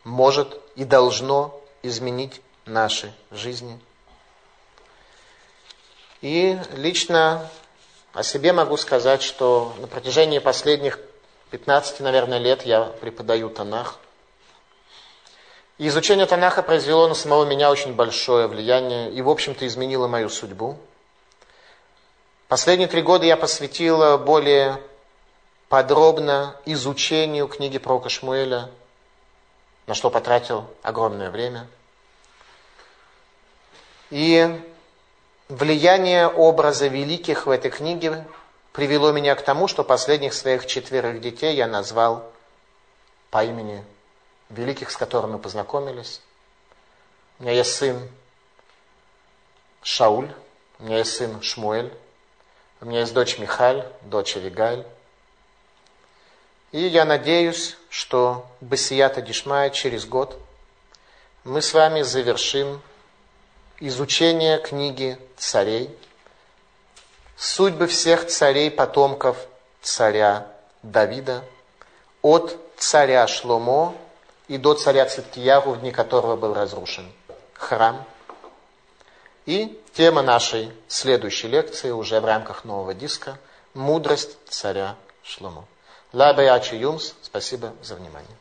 может и должно изменить наши жизни. И лично о себе могу сказать, что на протяжении последних 15, наверное, лет я преподаю Танах. И изучение Танаха произвело на самого меня очень большое влияние и, в общем-то, изменило мою судьбу. Последние три года я посвятил более подробно изучению книги про Кашмуэля, на что потратил огромное время. И Влияние образа великих в этой книге привело меня к тому, что последних своих четверых детей я назвал по имени великих, с которыми мы познакомились. У меня есть сын Шауль, у меня есть сын Шмуэль, у меня есть дочь Михаль, дочь Авигаль. И я надеюсь, что Басията Дишмая через год мы с вами завершим изучение книги царей, судьбы всех царей, потомков царя Давида, от царя Шломо и до царя Циткиягу, в дни которого был разрушен храм. И тема нашей следующей лекции уже в рамках нового диска «Мудрость царя Шломо». Ла Юмс. Спасибо за внимание.